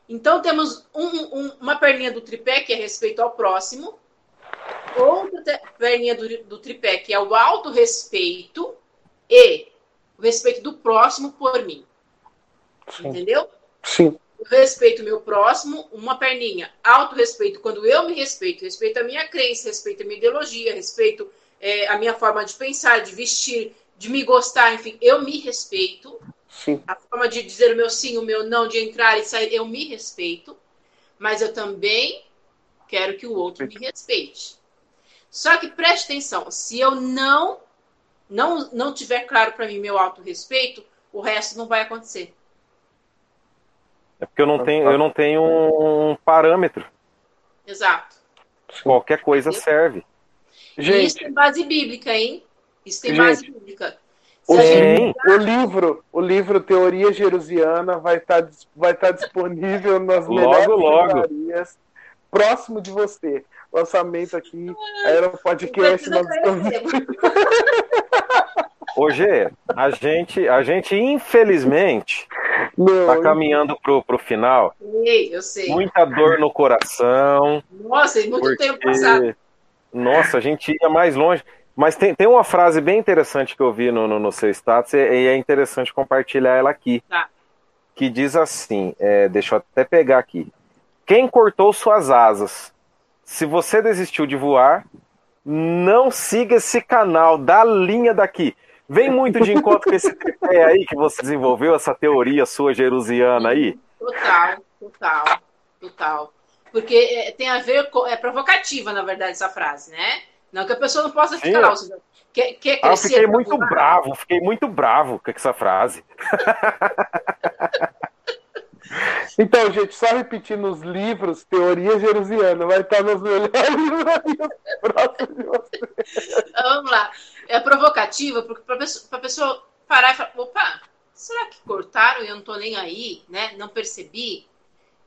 Então temos um, um, uma perninha do tripé que é respeito ao próximo, outra perninha do, do tripé que é o autorrespeito e o respeito do próximo por mim. Sim. Entendeu? Sim. Eu respeito o meu próximo, uma perninha. Autorrespeito, quando eu me respeito, respeito a minha crença, respeito a minha ideologia, respeito é, a minha forma de pensar, de vestir, de me gostar, enfim, eu me respeito. Sim. A forma de dizer o meu sim, o meu não, de entrar e sair, eu me respeito. Mas eu também quero que o outro me respeite. Só que preste atenção, se eu não não não tiver claro para mim meu autorrespeito, o resto não vai acontecer. É porque eu não tenho, eu não tenho um parâmetro. Exato. Qualquer coisa serve. Gente, isso tem base bíblica, hein? Isso tem gente, base bíblica. O, gente... o, livro, o livro Teoria Jerusiana vai estar tá, vai estar tá disponível nas logo, melhores logo. próximo de você. Lançamento aqui, era um podcast. Nós estamos... Hoje, a gente, a gente infelizmente está caminhando pro, pro final. Sei, eu sei. Muita dor no coração. Nossa, e muito porque... tempo passado. Nossa, a gente ia mais longe. Mas tem, tem uma frase bem interessante que eu vi no, no, no seu status e, e, é interessante compartilhar ela aqui. Tá. Que diz assim: é, deixa eu até pegar aqui. Quem cortou suas asas? Se você desistiu de voar, não siga esse canal, da linha daqui. Vem muito de encontro com esse tripé aí que você desenvolveu, essa teoria sua jerusiana aí? Total, total, total. Porque é, tem a ver com. É provocativa, na verdade, essa frase, né? Não que a pessoa não possa ficar lá. Seja, quer, quer ah, eu fiquei muito bravo, fiquei muito bravo com essa frase. <laughs> Então, gente, só repetindo os livros, Teoria Jerusiana, vai estar nos melhores <laughs> próximos de você. Vamos lá. É provocativa, porque para a pessoa parar e falar, opa, será que cortaram e eu não estou nem aí, né? Não percebi?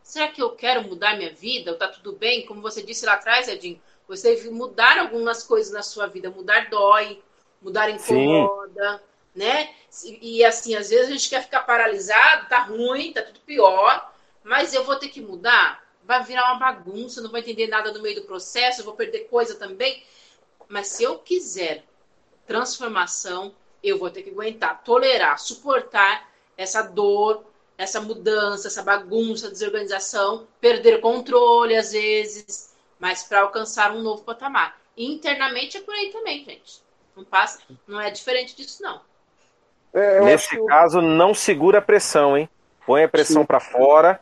Será que eu quero mudar minha vida? Ou tá tudo bem? Como você disse lá atrás, Edinho, você deve mudar algumas coisas na sua vida. Mudar dói, mudar incomoda, Sim. Né? E, assim, às vezes a gente quer ficar paralisado, tá ruim, tá tudo pior, mas eu vou ter que mudar. Vai virar uma bagunça, não vou entender nada no meio do processo, vou perder coisa também. Mas se eu quiser transformação, eu vou ter que aguentar, tolerar, suportar essa dor, essa mudança, essa bagunça, desorganização, perder controle às vezes, mas para alcançar um novo patamar. internamente é por aí também, gente. Não passa, não é diferente disso não. É, Nesse acho... caso, não segura a pressão, hein? Põe a pressão para fora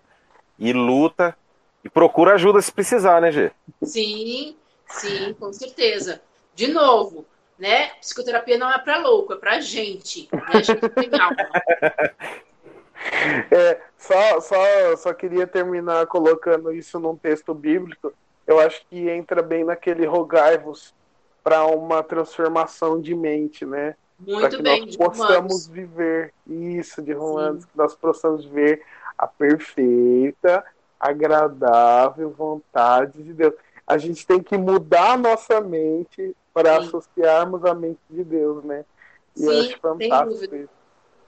e luta e procura ajuda se precisar, né, Gê? Sim, sim, com certeza. De novo, né? Psicoterapia não é para louco, é para gente. Né? A gente tem alma. <laughs> É, só, só, só queria terminar colocando isso num texto bíblico. Eu acho que entra bem naquele rogai-vos para uma transformação de mente, né? Muito bem, nós possamos viver isso de Romanos, que nós possamos ver a perfeita, agradável vontade de Deus. A gente tem que mudar a nossa mente para associarmos a mente de Deus, né? E Sim, eu acho fantástico isso.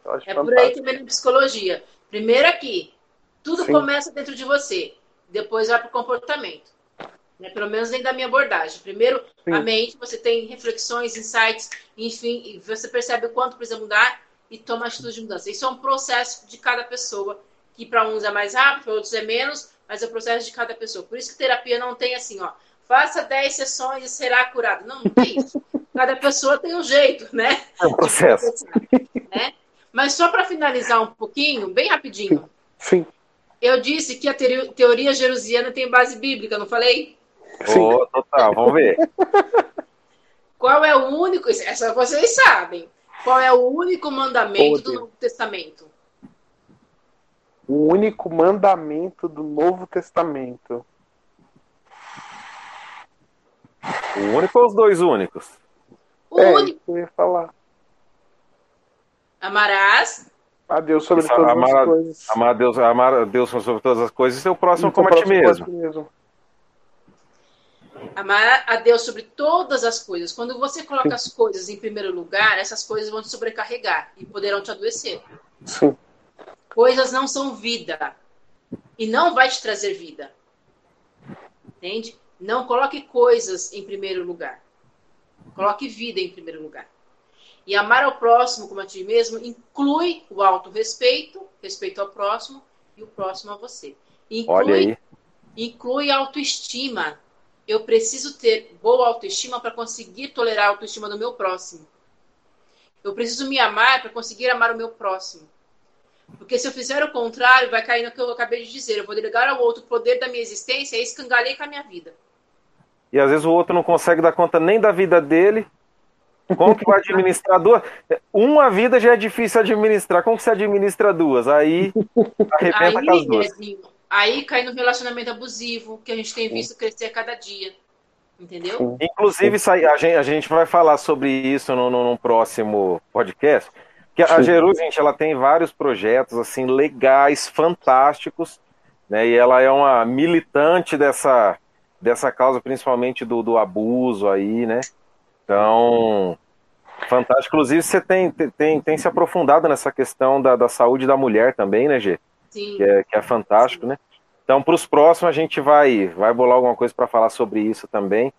Acho é fantástico. por aí também na psicologia. Primeiro aqui, tudo Sim. começa dentro de você, depois vai para o comportamento. Né? Pelo menos dentro da minha abordagem. Primeiro, Sim. a mente, você tem reflexões, insights, enfim, e você percebe o quanto precisa mudar e toma atitude de mudança. Isso é um processo de cada pessoa, que para uns é mais rápido, para outros é menos, mas é o processo de cada pessoa. Por isso que terapia não tem assim, ó, faça 10 sessões e será curado. Não, não tem isso. <laughs> Cada pessoa tem um jeito, né? É um processo. Né? Mas só para finalizar um pouquinho, bem rapidinho. Sim. Eu disse que a teoria jerusiana tem base bíblica, não falei? Sim. Oh, total, vamos ver. <laughs> Qual é o único, essa vocês sabem, qual é o único mandamento do Novo Testamento? O único mandamento do Novo Testamento. O único ou os dois únicos? O é, único. eu ia falar. Amarás a Deus sobre Isso, todas amar, as coisas. Amar a Deus, amar Deus sobre todas as coisas e o próximo como a ti mesmo. mesmo. Amar a Deus sobre todas as coisas. Quando você coloca as coisas em primeiro lugar, essas coisas vão te sobrecarregar e poderão te adoecer. Sim. Coisas não são vida e não vai te trazer vida. Entende? Não coloque coisas em primeiro lugar. Coloque vida em primeiro lugar. E amar ao próximo como a ti mesmo inclui o autorrespeito, respeito ao próximo e o próximo a você. Inclui, inclui a autoestima. Eu preciso ter boa autoestima para conseguir tolerar a autoestima do meu próximo. Eu preciso me amar para conseguir amar o meu próximo. Porque se eu fizer o contrário, vai cair no que eu acabei de dizer. Eu vou delegar ao outro o poder da minha existência e escangalhei com a minha vida. E às vezes o outro não consegue dar conta nem da vida dele. Como que vai administrar duas? Uma vida já é difícil administrar. Como que se administra duas? Aí <laughs> arrebenta aí, com as duas. Aí cai no relacionamento abusivo, que a gente tem visto crescer a cada dia. Entendeu? Inclusive, a gente, a gente vai falar sobre isso no, no, no próximo podcast. Que a Jeru, gente, ela tem vários projetos assim legais, fantásticos, né? E ela é uma militante dessa, dessa causa, principalmente do, do abuso aí, né? Então, fantástico. Inclusive, você tem, tem, tem se aprofundado nessa questão da, da saúde da mulher também, né, Gê? Que é, que é fantástico, Sim. né? Então, para os próximos, a gente vai, vai bolar alguma coisa para falar sobre isso também,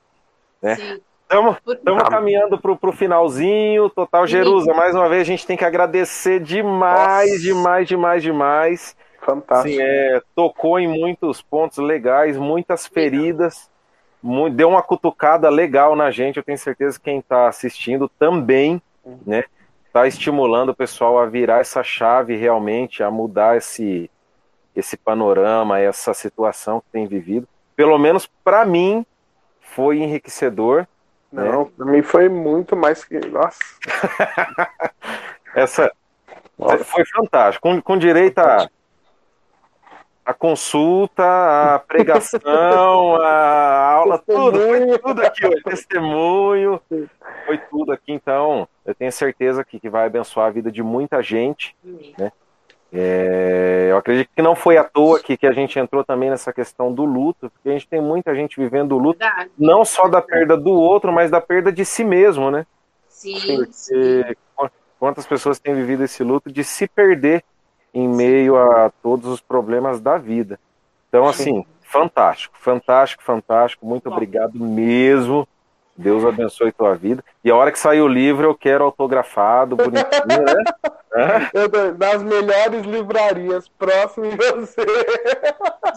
né? Sim. Estamos caminhando para o finalzinho. Total Jerusa, mais uma vez a gente tem que agradecer demais, Nossa. demais, demais, demais. Fantástico. Sim, é, tocou em muitos pontos legais, muitas feridas, muito, deu uma cutucada legal na gente. Eu tenho certeza que quem está assistindo também, uhum. né? Está estimulando o pessoal a virar essa chave realmente, a mudar esse, esse panorama, essa situação que tem vivido. Pelo menos para mim foi enriquecedor não, é. pra mim foi muito mais que. Nossa. <laughs> Essa. Nossa. Foi fantástico. Com, com direito a, a consulta, a pregação, <laughs> a aula, tudo. Foi tudo aqui hoje. Testemunho. Foi tudo aqui. Então, eu tenho certeza que, que vai abençoar a vida de muita gente. Né? É, eu acredito que não foi à toa que, que a gente entrou também nessa questão do luto, porque a gente tem muita gente vivendo o luto, Verdade. não só da perda do outro, mas da perda de si mesmo, né? Sim. Porque sim. quantas pessoas têm vivido esse luto de se perder em meio a todos os problemas da vida. Então, assim, fantástico, fantástico, fantástico. Muito obrigado mesmo. Deus abençoe tua vida. E a hora que sair o livro, eu quero autografado, bonitinho, né? <laughs> É? Das melhores livrarias, próximo de você.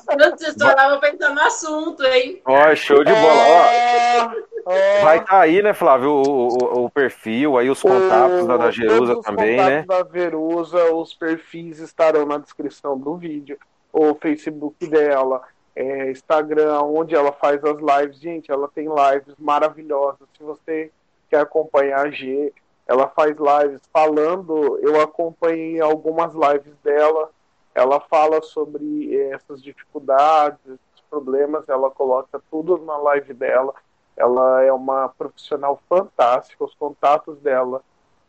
Quando você falava pensando no assunto, hein? Ó, show de bola. É... Ó, vai estar tá aí, né, Flávio, o, o, o, perfil, aí os contatos o, da, da Jerusa também, né? da Verusa, os perfis estarão na descrição do vídeo, o Facebook dela é, Instagram, onde ela faz as lives. Gente, ela tem lives maravilhosas. Se você quer acompanhar a G, ela faz lives falando. Eu acompanhei algumas lives dela. Ela fala sobre essas dificuldades, esses problemas. Ela coloca tudo na live dela. Ela é uma profissional fantástica. Os contatos dela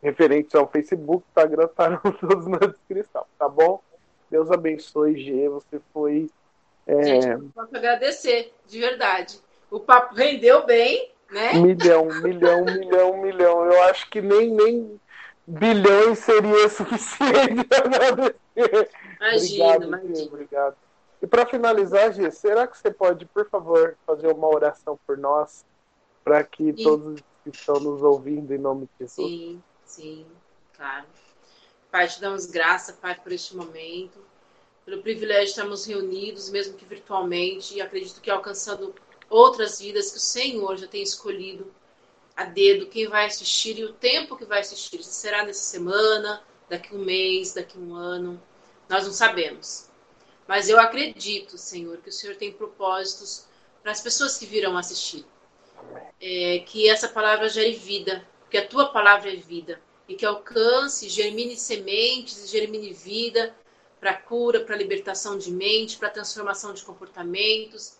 referentes ao Facebook, Instagram, estarão <laughs> todos na descrição, tá bom? Deus abençoe, G. Você foi é... Gente, posso agradecer, de verdade. O papo rendeu bem, né? Milhão, milhão, milhão, milhão. Eu acho que nem, nem bilhões seria <laughs> suficiente para agradecer. Imagina, obrigado, imagina. obrigado. E para finalizar, Gê, será que você pode, por favor, fazer uma oração por nós, para que sim. todos que estão nos ouvindo, em nome de Jesus? Sim, sim, claro. Pai, te damos graça, Pai, por este momento pelo privilégio de estarmos reunidos, mesmo que virtualmente, e acredito que alcançando outras vidas que o Senhor já tem escolhido a dedo quem vai assistir e o tempo que vai assistir. Se será nessa semana, daqui um mês, daqui um ano, nós não sabemos. Mas eu acredito, Senhor, que o Senhor tem propósitos para as pessoas que virão assistir. É, que essa palavra gere vida, que a tua palavra é vida, e que alcance, germine sementes, germine vida para cura, para libertação de mente, para transformação de comportamentos,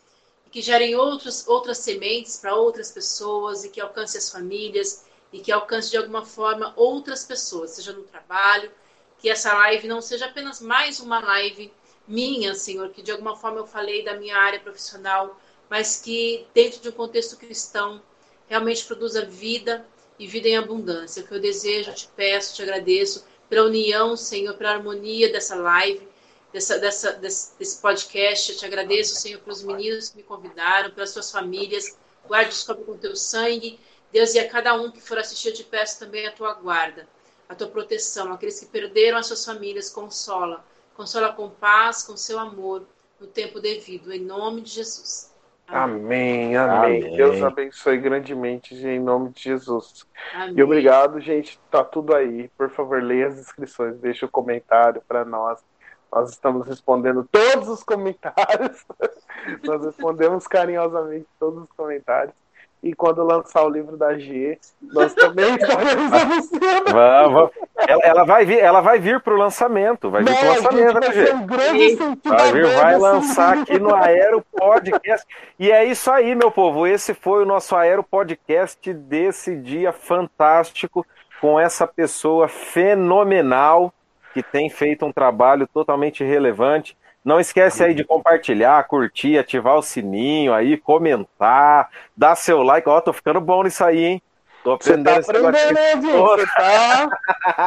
que gerem outros, outras sementes para outras pessoas e que alcance as famílias e que alcance de alguma forma outras pessoas, seja no trabalho, que essa live não seja apenas mais uma live minha, Senhor, que de alguma forma eu falei da minha área profissional, mas que dentro de um contexto cristão realmente produza vida e vida em abundância. O que eu desejo, te peço, te agradeço pela união, Senhor, pela harmonia dessa live, dessa, dessa, desse, desse podcast. Eu te agradeço, Senhor, pelos meninos que me convidaram, pelas suas famílias. Guarde-os com teu sangue. Deus, e a cada um que for assistir, eu te peço também a tua guarda, a tua proteção. Aqueles que perderam as suas famílias, consola. Consola com paz, com seu amor, no tempo devido. Em nome de Jesus. Amém, amém. amém. Deus abençoe grandemente em nome de Jesus. Amém. E obrigado, gente. Tá tudo aí. Por favor, leia as inscrições, deixe o um comentário para nós. Nós estamos respondendo todos os comentários. <laughs> nós respondemos carinhosamente todos os comentários. E quando lançar o livro da G, nós também <laughs> estaremos anunciando. Vamos, ela, ela, vai vir, ela vai vir para o lançamento, vai vir para o lançamento, né, G? Um grande vai vir, vai lançar aqui no Aero Podcast. E é isso aí, meu povo. Esse foi o nosso Aero Podcast desse dia fantástico com essa pessoa fenomenal que tem feito um trabalho totalmente relevante não esquece aí de compartilhar, curtir, ativar o sininho aí, comentar, dar seu like. Ó, tô ficando bom nisso aí, hein? Tô aprendendo Você tá aprendendo, né, Você tá,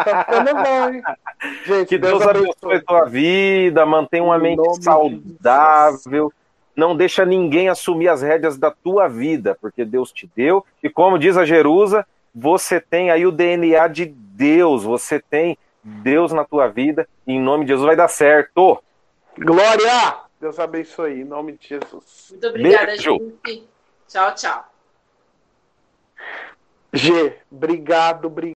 tá ficando bom, hein? <laughs> Gente, que Deus, Deus abençoe a tua vida, mantenha uma mente saudável. Não deixa ninguém assumir as rédeas da tua vida, porque Deus te deu. E como diz a Jerusa, você tem aí o DNA de Deus, você tem Deus na tua vida. Em nome de Jesus vai dar certo. Glória! Deus abençoe, em nome de Jesus. Muito obrigada, Beijo. gente. Tchau, tchau. G, obrigado, obrigado.